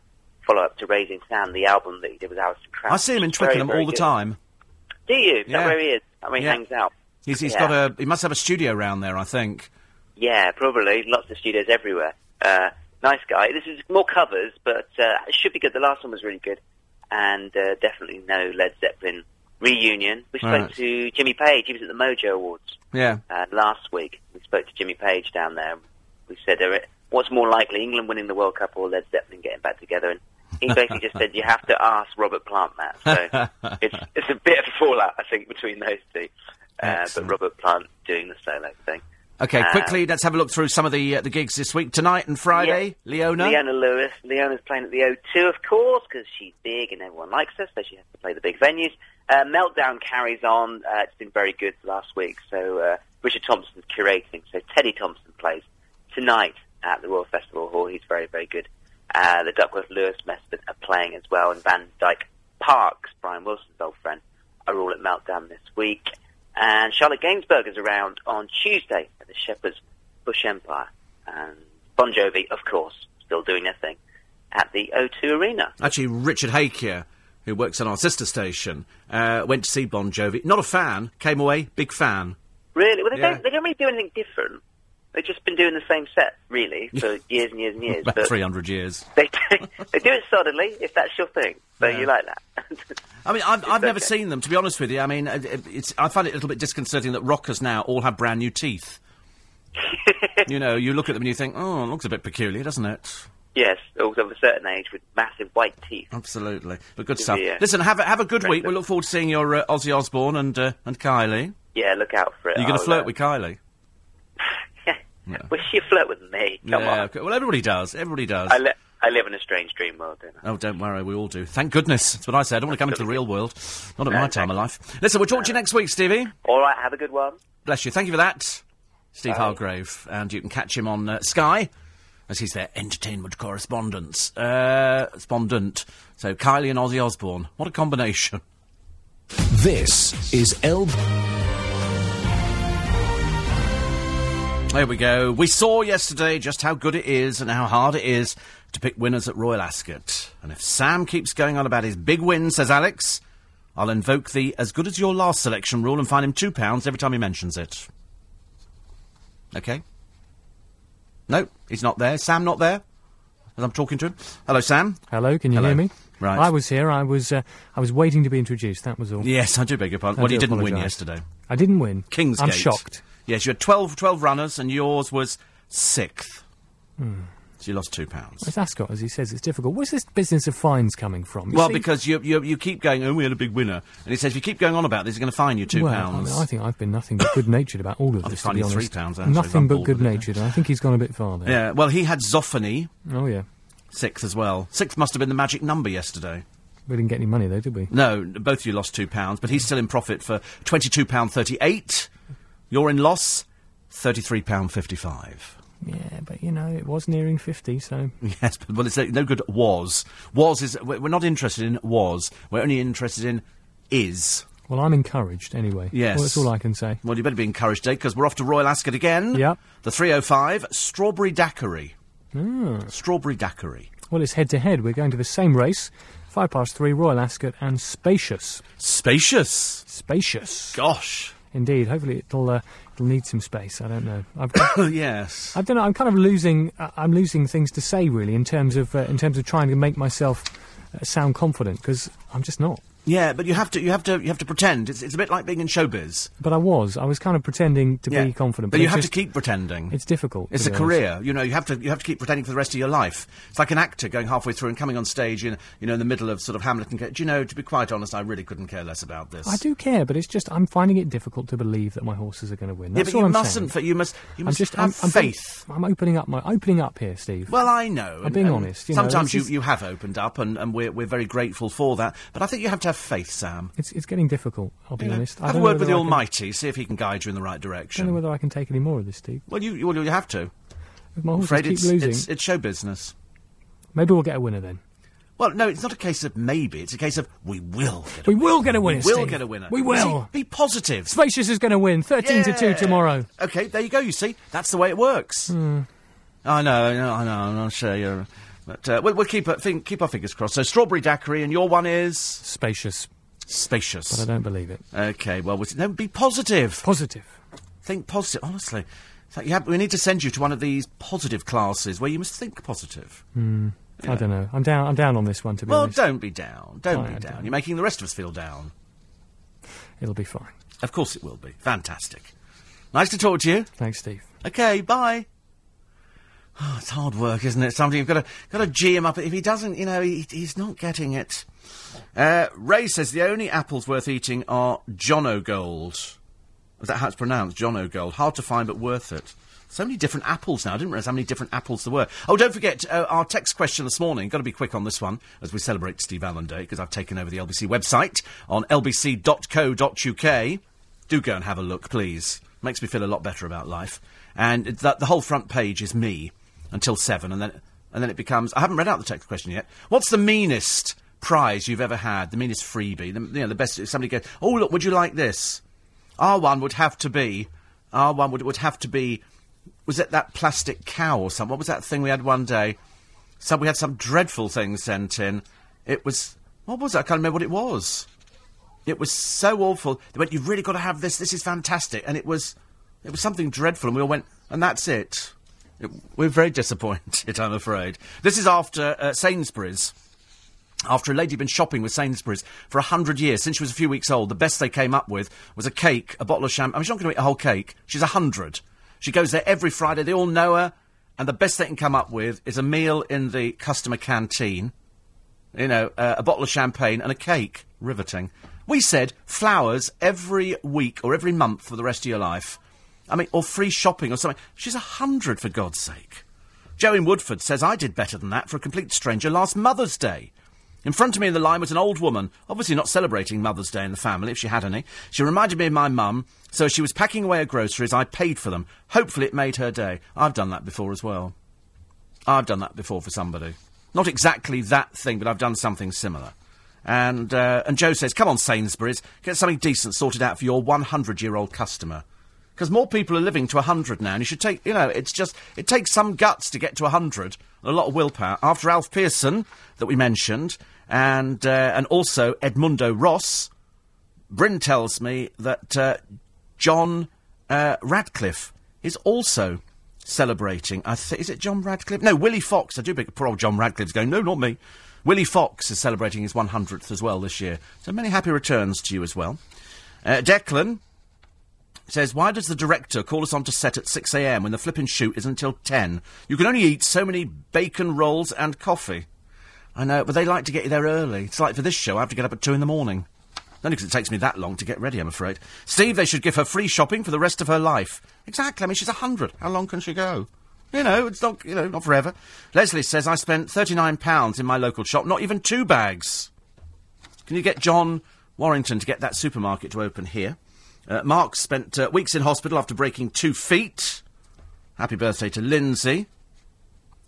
follow-up to Raising Sand, the album that he did with Alison Krauss. I see him in Twickenham all the good. time. Do you? Is Yeah. that where he is? I mean, Yeah. hangs out. He's, he's Yeah. got a. He must have a studio around there, I think. Yeah, probably. Lots of studios everywhere. Uh, nice guy. This is more covers, but uh, it should be good. The last one was really good. And uh, definitely no Led Zeppelin reunion. We spoke Right. to Jimmy Page. He was at the Mojo Awards Yeah. uh, last week. We spoke to Jimmy Page down there. We said, what's more likely, England winning the World Cup or Led Zeppelin getting back together? And he basically just said, you have to ask Robert Plant that. So (laughs) it's, it's a bit of a fallout, I think, between those two. Uh, but Robert Plant doing the solo thing. Okay, Uh, quickly, let's have a look through some of the uh, the gigs this week. Tonight and Friday, Leona. Leona Lewis. Leona's playing at the O2, of course, because she's big and everyone likes her, so she has to play the big venues. Uh, Meltdown carries on. Uh, it's been very good last week, so uh, Richard Thompson's curating. So Teddy Thompson plays tonight at the Royal Festival Hall. He's very, very good. Uh, the Duckworth Lewis Method are playing as well, and Van Dyke Parks, Brian Wilson's old friend, are all at Meltdown this week. And Charlotte Gainsbourg is around on Tuesday at the Shepherd's Bush Empire. And Bon Jovi, of course, still doing their thing at the O2 Arena. Actually, Richard Hakier, who works on our sister station, uh, went to see Bon Jovi. Not a fan, came away big fan. Really? Well, they, Yeah. don't, they don't really do anything different. They've just been doing the same set, really, (laughs) for years and years and years. About but 300 years. (laughs) they do, they do it solidly, if that's your thing. So Yeah. you like that. I mean, I've, (laughs) I've never okay. seen them, to be honest with you. I mean, uh, it's, I find it a little bit disconcerting that rockers now all have brand new teeth. you know, you look at them and you think, oh, it looks a bit peculiar, doesn't it? yes, also of a certain age with massive white teeth. Absolutely. But good stuff. Yeah. Listen, have a, have a good week. We look forward to seeing your uh, Ozzy Osbourne and, uh, and Kylie. Yeah, look out for it. Are you going to flirt uh, with Kylie? (laughs) Well, she flirt with me. Come yeah, on. okay. Well, everybody does. Everybody does. I, li- I live in a strange dream world, don't I? Oh, don't worry, we all do. Thank goodness. That's what I said. I don't want to come into the real world. Not at No, my time thank of life. Listen, we'll talk to you next week, Stevie. All right, have a good one. Bless you. Thank you for that. Steve Hargrave. And you can catch him on uh, Sky, as he's their entertainment correspondent. Uh, respondent. So, Kylie and Ozzy Osbourne. What a combination. This is L. There we go. We saw yesterday just how good it is and how hard it is to pick winners at Royal Ascot. And if Sam keeps going on about his big win, says Alex, I'll invoke the as good as your last selection rule and fine him £2 every time he mentions it. Okay? No, he's not there. Sam not there? As I'm talking to him. Hello, Sam. Hello, can you Hello. hear me? Right. I was here. I was. Uh, I was waiting to be introduced. That was all. Yes, I do beg your pardon. I well, you didn't win yesterday. I didn't win. Kingsgate. I'm shocked. Yes, you had 12, 12 runners and yours was sixth. Hmm. So you lost £2. It's Ascot, as he says, it's difficult. Where's this business of fines coming from? You Well, see- because you, you you keep going, oh, we had a big winner. And he says, if you keep going on about this, he's going to fine you two well, I, pounds. mean, I think I've been nothing but (coughs) good-natured about all of this. Be you three pounds, actually, nothing but it. good-natured. I think he's gone a bit far there. yeah, well, he had Zophony, Oh yeah. sixth as well. Sixth must have been the magic number yesterday. We didn't get any money though, did we? No, both of you lost two pounds, but he's still in profit for £22.38. You're in loss, £33.55. Yeah, but you know, it was nearing fifty, so (laughs) Yes, but well, it's no good. Was was is we're not interested in was. We're only interested in is. well, I'm encouraged anyway. Yes. well, that's all I can say. Well, you better be encouraged, Dave, because we're off to Royal Ascot again. Yep. The 305 Strawberry Daiquiri. Ah. Strawberry Daiquiri. Well, it's head-to-head. We're going to the same race. Five past three, Royal Ascot, and spacious, Spacious. spacious. Gosh. Indeed. Hopefully, it'll uh, it'll need some space. I don't know. I've got, (coughs) yes. I don't know. I'm kind of losing. Uh, I'm losing things to say really in terms of uh, in terms of trying to make myself uh, sound confident because I'm just not. Yeah, but you have to. You have to. You have to pretend. It's, it's a bit like being in showbiz. But I was. I was kind of pretending to Yeah. be confident. But you have just- to keep pretending. It's difficult. It's a career, you know. You have to you have to keep pretending for the rest of your life. It's like an actor going halfway through and coming on stage in you know in the middle of sort of Hamlet and do you know? To be quite honest, I really couldn't care less about this. I do care, but it's just I'm finding it difficult to believe that my horses are going to win. Yeah, That's but all you I'm mustn't. saying. You must. You I'm must just have I'm, I'm faith. I'm opening up my opening up here, Steve. Well, I know. I'm and- being and honest, you sometimes this you, is- you have opened up, and, and we're we're very grateful for that. But I think you have to have faith, Sam. it's it's getting difficult. I'll be know, honest. I have a word with the I can- Almighty, see if He can guide you in the right direction. I don't know whether I can take any more of this, Steve. Well, you you, well, you have to. If my I'm horses afraid keep it's, losing, it's it's show business. maybe we'll get a winner then. Well, no, it's not a case of maybe. It's a case of we will. Get a We will get a winner. We will Steve. get a winner. We will. see, be positive. Spacious is going to win, thirteen to two tomorrow. Okay, there you go. You see, that's the way it works. Hmm. I know, I know, I know. I'm not sure you're, but uh, we'll, we'll keep uh, think, keep our fingers crossed. So, strawberry daiquiri, and your one is Spacious, spacious. but I don't believe it. Okay, well, we'll no, be positive. Positive. think positive. Honestly, like you have, we need to send you to one of these positive classes where you must think positive. I don't know. I'm down. I'm down on this one to be Well, honest. don't be down. Don't I be down. down. You're making the rest of us feel down. It'll be fine. Of course, it will be fantastic. Nice to talk to you. Thanks, Steve. Okay, bye. Oh, it's hard work, isn't it? Somebody you've got to got to g him up. If he doesn't, you know, he, he's not getting it. Uh, Ray says the only apples worth eating are Jonagold. Is that how it's pronounced? Jonagold. Hard to find, but worth it. So many different apples now. I didn't realise how many different apples there were. Oh, don't forget uh, our text question this morning. Got to be quick on this one as we celebrate Steve Allen Day because I've taken over the LBC website on lbc.co.uk. Do go and have a look, please. Makes me feel a lot better about life. And that, the whole front page is me until seven, and then and then it becomes. I haven't read out the text question yet. What's the meanest prize you've ever had? The meanest freebie? The, you know, the best. Somebody goes, oh look, would you like this? Our one would have to be. Our one would would have to be. Was it that plastic cow or something? What was that thing we had one day? So we had some dreadful thing sent in. It was what was it? I can't remember what it was. It was so awful. They went, "You've really got to have this. This is fantastic." And it was, It was something dreadful, and we all went, and that's it. We're very disappointed, I'm afraid. This is after uh, Sainsbury's. After a lady had been shopping with Sainsbury's for a hundred years, since she was a few weeks old, the best they came up with was a cake, a bottle of champagne. I mean, she's not going to eat a whole cake. She's a hundred. She goes there every Friday. They all know her, and the best they can come up with is a meal in the customer canteen. You know, uh, a bottle of champagne and a cake. Riveting. We said flowers every week or every month for the rest of your life. I mean, or free shopping or something. She's a hundred, for God's sake. Joe in Woodford says I did better than that for a complete stranger last Mother's Day. In front of me in the line was an old woman, obviously not celebrating Mother's Day in the family, if she had any. She reminded me of my mum, so as she was packing away her groceries, I paid for them. Hopefully it made her day. I've done that before as well. I've done that before for somebody. Not exactly that thing, but I've done something similar. And, uh, and Joe says, come on, Sainsbury's, get something decent sorted out for your 100 year old customer. Because more people are living to 100 now, and you should take, you know, it's just, it takes some guts to get to 100, and a lot of willpower. After Alf Pearson, that we mentioned, and, uh, and also Edmundo Ros, Bryn tells me that uh, John uh, Radcliffe is also celebrating. I th- is it John Radcliffe? No, Willie Fox. I do beg poor old John Radcliffe's going. No, not me. Willie Fox is celebrating his 100th as well this year. So many happy returns to you as well. Uh, Declan says, Why does the director call us on to set at 6 a.m. when the flipping shoot is until 10? You can only eat so many bacon rolls and coffee. I know, but they like to get you there early. It's like for this show, I have to get up at 2 in the morning. Only because it takes me that long to get ready, I'm afraid. Steve, they should give her free shopping for the rest of her life. Exactly. I mean, she's a hundred. How long can she go? You know, it's not, you know, not forever. Leslie says, I spent £39 in my local shop, not even two bags. Can you get John Warrington to get that supermarket to open here? Uh, Mark spent uh, weeks in hospital after breaking two feet. Happy birthday to Lindsay.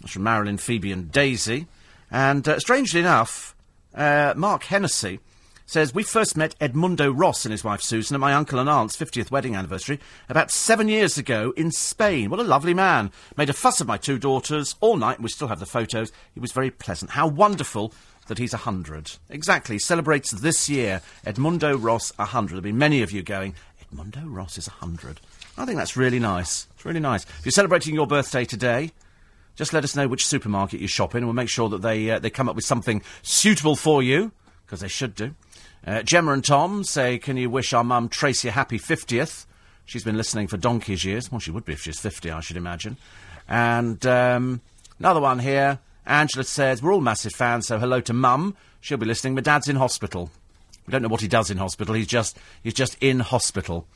That's from Marilyn, Phoebe, and Daisy. And uh, strangely enough, uh, Mark Hennessy says we first met Edmundo Ros and his wife Susan at my uncle and aunt's 50th wedding anniversary about seven years ago in Spain. What a lovely man. Made a fuss of my two daughters all night, and we still have the photos. He was very pleasant. How wonderful that he's a hundred. Exactly. Celebrates this year. Edmundo Ros, a hundred. There'll be many of you going, Edmundo Ros is a hundred. I think that's really nice. It's really nice. If you're celebrating your birthday today, just let us know which supermarket you shop in, and we'll make sure that they uh, they come up with something suitable for you, because they should do. Uh, Gemma and Tom say, "Can you wish our mum Tracy a happy fiftieth? She's been listening for donkey's years. Well, she would be if she's fifty, I should imagine." And um, another one here. Angela says, "We're all massive fans, so hello to mum. She'll be listening. My dad's in hospital. We don't know what he does in hospital. He's just he's just in hospital."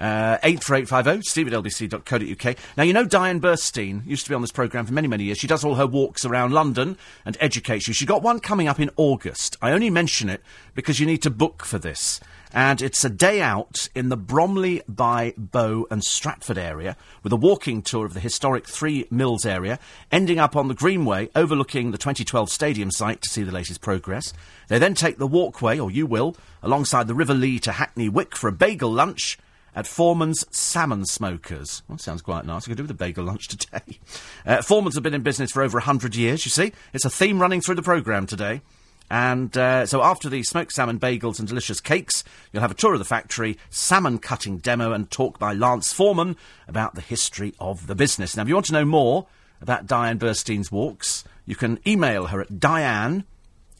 Uh, 84850, steve at lbc.co.uk. Now, you know Diane Burstein used to be on this programme for many, many years. She does all her walks around London and educates you. She's got one coming up in August. I only mention it because you need to book for this. And it's a day out in the Bromley by Bow and Stratford area with a walking tour of the historic Three Mills area, ending up on the Greenway overlooking the 2012 stadium site to see the latest progress. They then take the walkway, or you will, alongside the River Lee to Hackney Wick for a bagel lunch at Forman's Salmon Smokers. Well, sounds quite nice. I could do with a bagel lunch today. (laughs) Uh, Forman's have been in business for over 100 years, you see. It's a theme running through the programme today. And uh, so after the smoked salmon bagels and delicious cakes, you'll have a tour of the factory, salmon cutting demo, and talk by Lance Forman about the history of the business. Now, if you want to know more about Diane Burstein's walks, you can email her at diane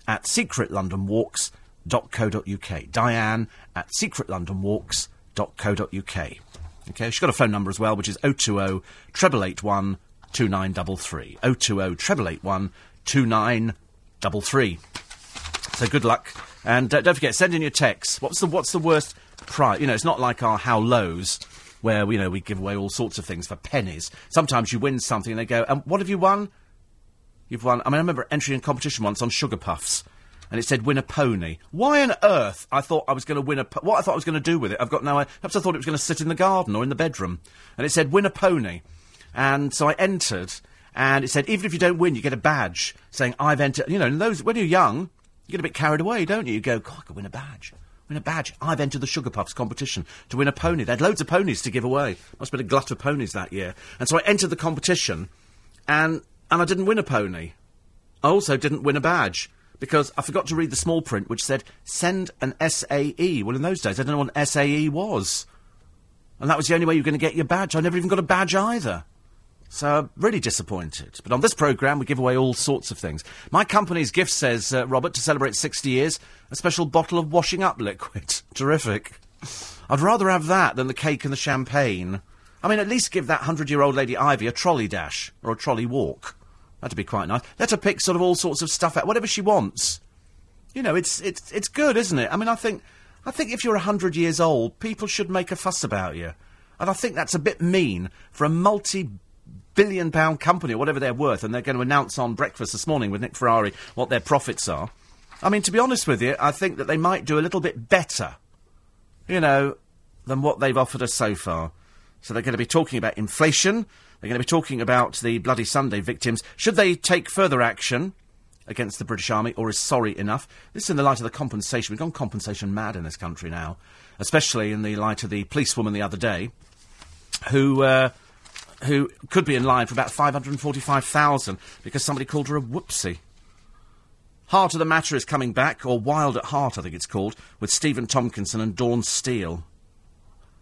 at secretlondonwalks.co.uk. Diane at secretlondonwalks.co.uk. Okay, she's got a phone number as well, which is 020 881 2933. 020 881 2933. So good luck. And uh, don't forget, send in your texts. What's the, what's the worst price? You know, it's not like our How Lows, where, you know, we give away all sorts of things for pennies. Sometimes you win something and they go, and what have you won? You've won. I mean, I remember entering a competition once on Sugar Puffs, and it said win a pony. Why on earth I thought I was going to win a po- what I thought I was going to do with it? I've got no. Perhaps I thought it was going to sit in the garden or in the bedroom, and it said win a pony, and so I entered, and it said even if you don't win, you get a badge saying I've entered. You know, those when you're young, you get a bit carried away, don't you? You go, God, I could win a badge. Win a badge. I've entered the Sugar Puffs competition to win a pony. They had loads of ponies to give away. Must have been a glut of ponies that year. And so I entered the competition, and and I didn't win a pony. I also didn't win a badge because I forgot to read the small print which said send an SAE. Well, in those days, I didn't know what an SAE was. And that was the only way you were going to get your badge. I never even got a badge either. So really disappointed. But on this programme, we give away all sorts of things. My company's gift says, uh, Robert, to celebrate 60 years, a special bottle of washing up liquid. (laughs) Terrific. I'd rather have that than the cake and the champagne. I mean, at least give that 100 year old Lady Ivy a trolley dash or a trolley walk. That'd be quite nice. Let her pick sort of all sorts of stuff out, whatever she wants. You know, it's, it's, it's good, isn't it? I mean, I think, I think if you're 100 years old, people should make a fuss about you. And I think that's a bit mean for a multi billion pound company or whatever they're worth, and they're going to announce on breakfast this morning with Nick Ferrari what their profits are. I mean, to be honest with you, I think that they might do a little bit better, you know, than what they've offered us so far. So they're going to be talking about inflation. They're going to be talking about the Bloody Sunday victims. Should they take further action against the British Army, or is sorry enough? This is in the light of the compensation. We've gone compensation mad in this country now, especially in the light of the policewoman the other day, who. Uh, who could be in line for about 545,000 because somebody called her a whoopsie. Heart of the Matter is coming back, or Wild at Heart, I think it's called, with Stephen Tompkinson and Dawn Steele.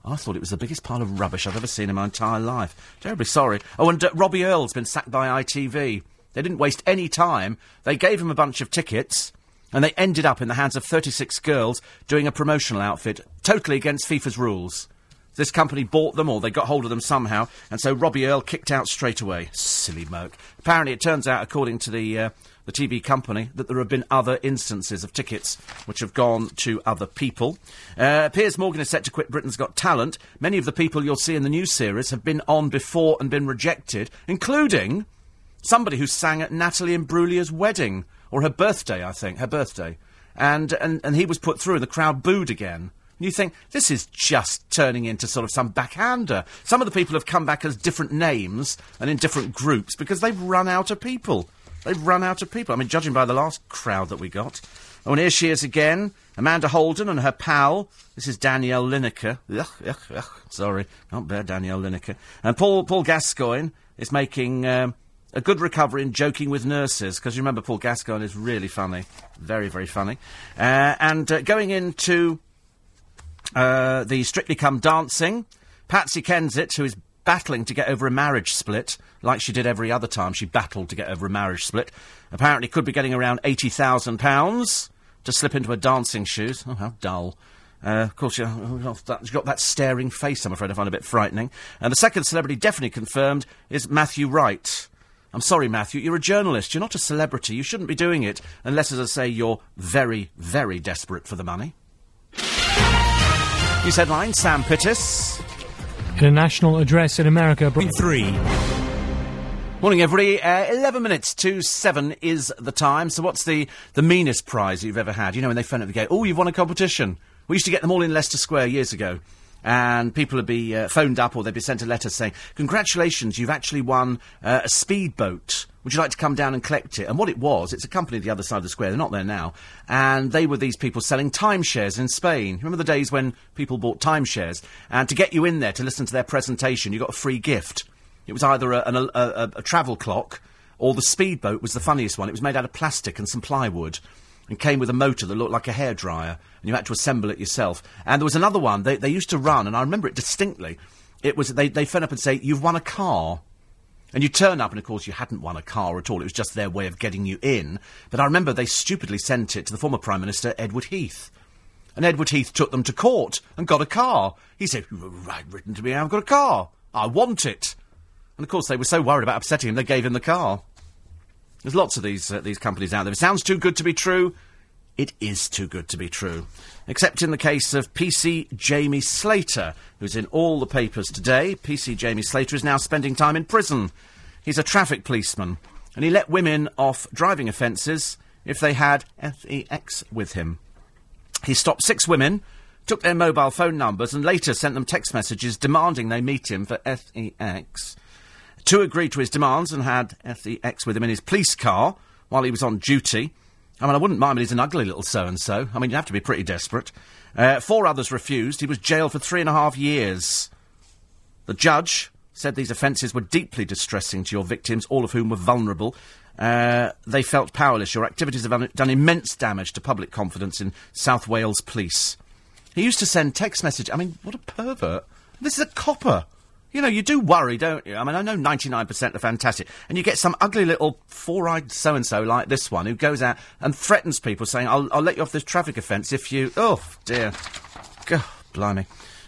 I thought it was the biggest pile of rubbish I've ever seen in my entire life. Terribly sorry. Oh, and uh, Robbie Earle's been sacked by ITV. They didn't waste any time. They gave him a bunch of tickets, and they ended up in the hands of 36 girls doing a promotional outfit, totally against FIFA's rules. This company bought them, or they got hold of them somehow, and so Robbie Earle kicked out straight away. Silly moke. Apparently, it turns out, according to the uh, the TV company, that there have been other instances of tickets which have gone to other people. Uh, Piers Morgan is set to quit Britain's Got Talent. Many of the people you'll see in the new series have been on before and been rejected, including somebody who sang at Natalie Imbruglia's wedding, or her birthday, I think, her birthday. And, and, and he was put through, and the crowd booed again. You think, this is just turning into sort of some backhander. Some of the people have come back as different names and in different groups because they've run out of people. They've run out of people. I mean, judging by the last crowd that we got. Oh, and here she is again. Amanda Holden and her pal. This is Danielle Lineker. Ugh, ugh, ugh. Sorry, can't bear Danielle Lineker. And Paul Paul Gascoigne is making um, a good recovery in joking with nurses because you remember Paul Gascoigne is really funny, very very funny. Uh, and uh, going into uh, the Strictly Come Dancing. Patsy Kensit, who is battling to get over a marriage split, like she did every other time she battled to get over a marriage split, apparently could be getting around £80,000 to slip into her dancing shoes. Oh, how dull. Uh, of course, you she's got that staring face, I'm afraid I find a bit frightening. And the second celebrity definitely confirmed is Matthew Wright. I'm sorry, Matthew, you're a journalist. You're not a celebrity. You shouldn't be doing it unless, as I say, you're very, very desperate for the money. News headline Sam Pittis. In a national address in America. Three. Morning, everybody. Uh, 11 minutes to 7 is the time. So, what's the, the meanest prize you've ever had? You know, when they phone up the gate, oh, you've won a competition. We used to get them all in Leicester Square years ago. And people would be uh, phoned up or they'd be sent a letter saying, Congratulations, you've actually won uh, a speedboat. Would you like to come down and collect it? And what it was, it's a company the other side of the square, they're not there now, and they were these people selling timeshares in Spain. Remember the days when people bought timeshares? And to get you in there to listen to their presentation, you got a free gift. It was either a, a, a, a travel clock or the speedboat was the funniest one. It was made out of plastic and some plywood and came with a motor that looked like a hairdryer, and you had to assemble it yourself. And there was another one they, they used to run, and I remember it distinctly. It was they they phone up and say you've won a car. And you turn up, and of course, you hadn't won a car at all. It was just their way of getting you in. But I remember they stupidly sent it to the former Prime Minister, Edward Heath. And Edward Heath took them to court and got a car. He said, You right written to me, I've got a car. I want it. And of course, they were so worried about upsetting him, they gave him the car. There's lots of these, uh, these companies out there. If it sounds too good to be true, it is too good to be true. Except in the case of PC Jamie Slater, who's in all the papers today. PC Jamie Slater is now spending time in prison. He's a traffic policeman, and he let women off driving offences if they had FEX with him. He stopped six women, took their mobile phone numbers, and later sent them text messages demanding they meet him for FEX. Two agreed to his demands and had FEX with him in his police car while he was on duty. I mean, I wouldn't mind, but he's an ugly little so and so. I mean, you'd have to be pretty desperate. Uh, four others refused. He was jailed for three and a half years. The judge said these offences were deeply distressing to your victims, all of whom were vulnerable. Uh, they felt powerless. Your activities have done, immense damage to public confidence in South Wales police. He used to send text message. I mean, what a pervert. This is a copper. You know, you do worry, don't you? I mean, I know 99% are fantastic. And you get some ugly little four-eyed so-and-so like this one who goes out and threatens people saying, I'll, I'll let you off this traffic offence if you... Oh, dear. God, blimey.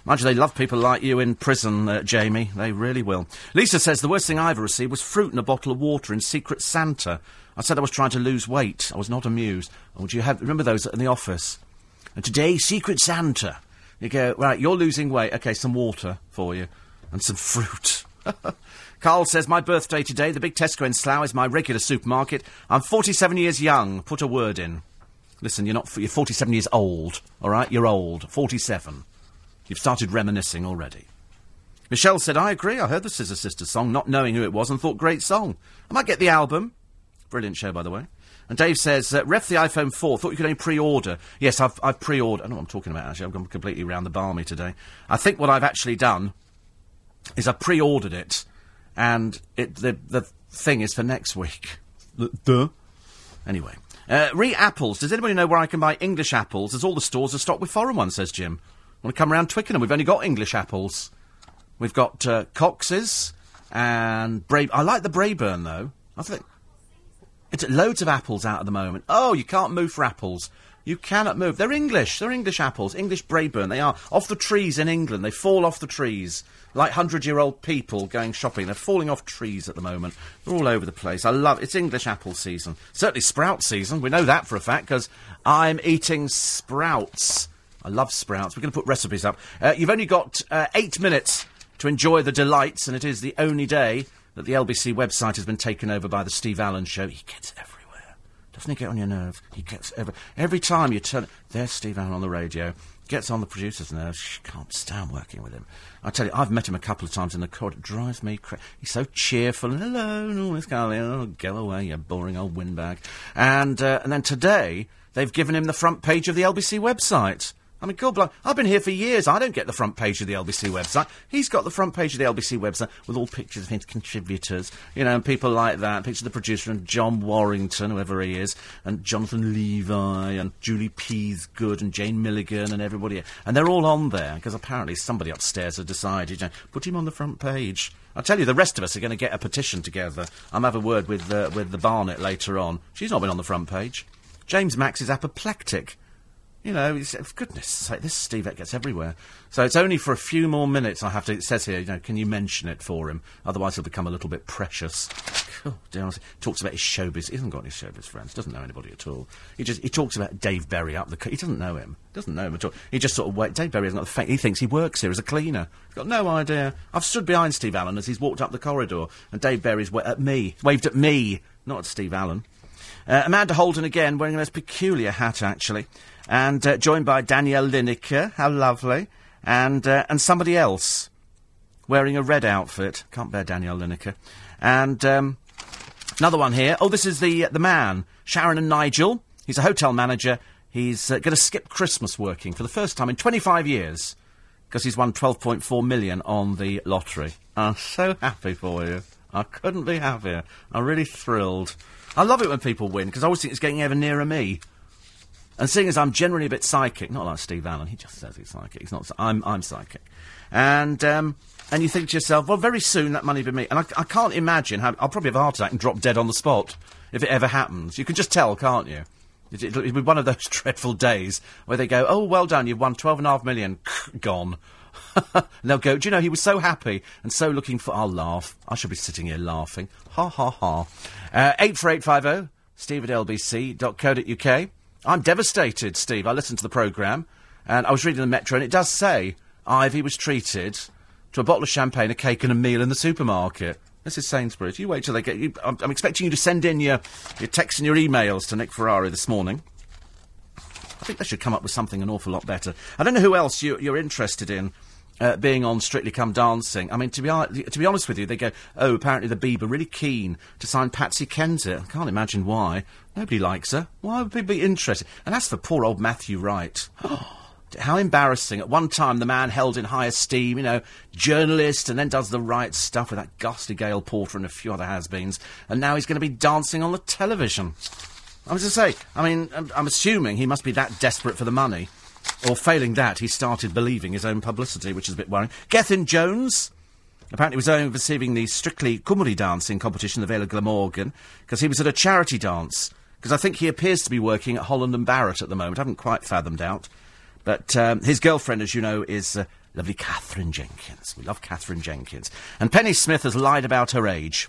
You, they love people like you in prison, uh, Jamie. They really will. Lisa says the worst thing I ever received was fruit and a bottle of water in Secret Santa. I said I was trying to lose weight. I was not amused. Oh, do you have... Remember those in the office? And today, Secret Santa. You go, right, you're losing weight. Okay, some water for you. And some fruit. (laughs) Carl says, my birthday today, the big Tesco in Slough is my regular supermarket. I'm 47 years young. Put a word in. Listen, you're not, you're 47 years old, all right? You're old. 47. You've started reminiscing already. Michelle said, I agree. I heard the Scissor Sisters song, not knowing who it was, and thought, great song. I might get the album. Brilliant show, by the way. And Dave says, uh, ref the iPhone 4. Thought you could only pre-order. Yes, I've, I've pre-ordered. I know what I'm talking about, actually. I've gone completely round the barmy today. I think what I've actually done is I pre-ordered it, and it the the thing is for next week. The- Duh. Anyway, uh, re apples. Does anybody know where I can buy English apples? As all the stores are stocked with foreign ones, says Jim. Want to come around Twickenham? We've only got English apples. We've got uh, Cox's and Bra- I like the Braeburn though. I think it's loads of apples out at the moment. Oh, you can't move for apples. You cannot move. They're English. They're English apples. English Braeburn. They are off the trees in England. They fall off the trees like hundred-year-old people going shopping. They're falling off trees at the moment. They're all over the place. I love. It's English apple season. Certainly sprout season. We know that for a fact because I'm eating sprouts. I love sprouts. We're going to put recipes up. Uh, you've only got uh, eight minutes to enjoy the delights, and it is the only day that the LBC website has been taken over by the Steve Allen Show. He gets everywhere. Doesn't he get on your nerve? He gets every every time you turn. There's Steve Allen on the radio. Gets on the producer's nerves. Shh, can't stand working with him. I tell you, I've met him a couple of times in the corridor. It drives me crazy. He's so cheerful and hello, and all this oh, go away, you boring old windbag. And uh, and then today they've given him the front page of the LBC website. I mean, God bless. I've been here for years. I don't get the front page of the LBC website. He's got the front page of the LBC website with all pictures of his contributors, you know, and people like that. Pictures of the producer and John Warrington, whoever he is, and Jonathan Levi, and Julie Peasgood, and Jane Milligan, and everybody. And they're all on there because apparently somebody upstairs has decided, you know, put him on the front page. I tell you, the rest of us are going to get a petition together. I'm have a word with uh, with the Barnett later on. She's not been on the front page. James Max is apoplectic. You know, it's, for goodness sake, this Steve gets everywhere. So it's only for a few more minutes I have to, it says here, you know, can you mention it for him? Otherwise he'll become a little bit precious. Oh, dear. Talks about his showbiz. He hasn't got any showbiz friends. Doesn't know anybody at all. He just, he talks about Dave Berry up the, c- he doesn't know him. Doesn't know him at all. He just sort of wait, Dave Berry has not the fa- he thinks he works here as a cleaner. He's got no idea. I've stood behind Steve Allen as he's walked up the corridor and Dave Berry's wa- at me, waved at me, not at Steve Allen. Uh, Amanda Holden again, wearing a most peculiar hat, actually. And uh, joined by Danielle Lineker, how lovely. And, uh, and somebody else, wearing a red outfit. Can't bear Danielle Lineker. And um, another one here. Oh, this is the, the man, Sharon and Nigel. He's a hotel manager. He's uh, going to skip Christmas working for the first time in 25 years because he's won 12.4 million on the lottery. I'm so happy for you. I couldn't be happier. I'm really thrilled. I love it when people win because I always think it's getting ever nearer me. And seeing as I'm generally a bit psychic, not like Steve Allen, he just says he's psychic. He's not. I'm I'm psychic, and um, and you think to yourself, well, very soon that money will be me. And I, I can't imagine how I'll probably have a heart attack and drop dead on the spot if it ever happens. You can just tell, can't you? It, it'll, it'll be one of those (laughs) dreadful days where they go, oh, well done, you've won twelve and a half million, (laughs) gone. (laughs) and they'll go, do you know, he was so happy and so looking for. I'll laugh. I should be sitting here laughing. Ha ha ha. Uh, 84850, steve at lbc.co.uk. I'm devastated, Steve. I listened to the programme and I was reading the Metro and it does say Ivy was treated to a bottle of champagne, a cake and a meal in the supermarket. This is Sainsbury's. You wait till they get you. I'm, I'm expecting you to send in your, your texts and your emails to Nick Ferrari this morning. I think they should come up with something an awful lot better. I don't know who else you, you're interested in uh, being on Strictly Come Dancing. I mean, to be to be honest with you, they go, oh, apparently the Bieber are really keen to sign Patsy Kensit. I can't imagine why. Nobody likes her. Why would people be interested? And as for poor old Matthew Wright. (gasps) How embarrassing. At one time, the man held in high esteem, you know, journalist, and then does the Wright Stuff with that ghastly Gail Porter and a few other has-beens, and now he's going to be dancing on the television. I was to say, I mean, I'm, I'm assuming he must be that desperate for the money Or failing that, he started believing his own publicity, which is a bit worrying. Gethin Jones apparently was overseeing the Strictly Kumuri dancing competition, the Vale of Glamorgan, because he was at a charity dance. Because I think he appears to be working at Holland and Barrett at the moment. I haven't quite fathomed out. But um, his girlfriend, as you know, is uh, lovely Katherine Jenkins. We love Katherine Jenkins. And Penny Smith has lied about her age.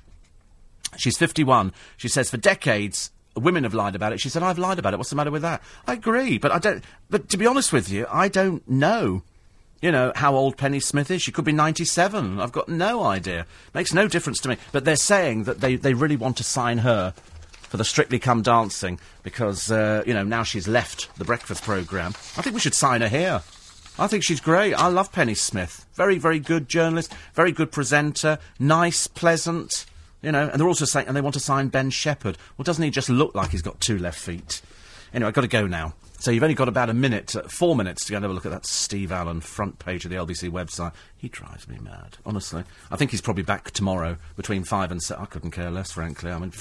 She's 51. She says for decades, women have lied about it. She said, I've lied about it. What's the matter with that? I agree, but I don't. But to be honest with you, I don't know. You know how old Penny Smith is. She could be 97. I've got no idea. Makes no difference to me. But they're saying that they, they really want to sign her for the Strictly Come Dancing because, uh, you know, now she's left the breakfast programme. I think we should sign her here. I think she's great. I love Penny Smith. Very, very good journalist, very good presenter, nice, pleasant. You know, and they're also saying, and they want to sign Ben Shephard. Well, doesn't he just look like he's got two left feet? Anyway, I've got to go now. So you've only got about a minute, uh, four minutes to go and have a look at that Steve Allen front page of the LBC website. He drives me mad, honestly. I think he's probably back tomorrow between five and seven. I couldn't care less, frankly. I mean,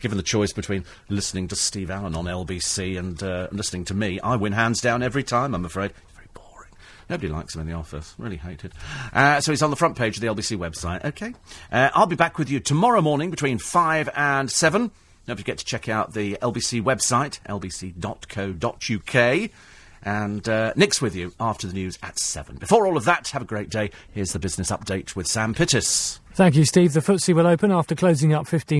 given the choice between listening to Steve Allen on LBC and uh, listening to me, I win hands down every time, I'm afraid. Nobody likes him in the office. Really hate it. Uh, so he's on the front page of the LBC website. Okay. Uh, I'll be back with you tomorrow morning between 5 and 7. Don't forget to check out the LBC website, lbc.co.uk. And uh, Nick's with you after the news at 7. Before all of that, have a great day. Here's the business update with Sam Pittis. Thank you, Steve. The FTSE will open after closing up 15.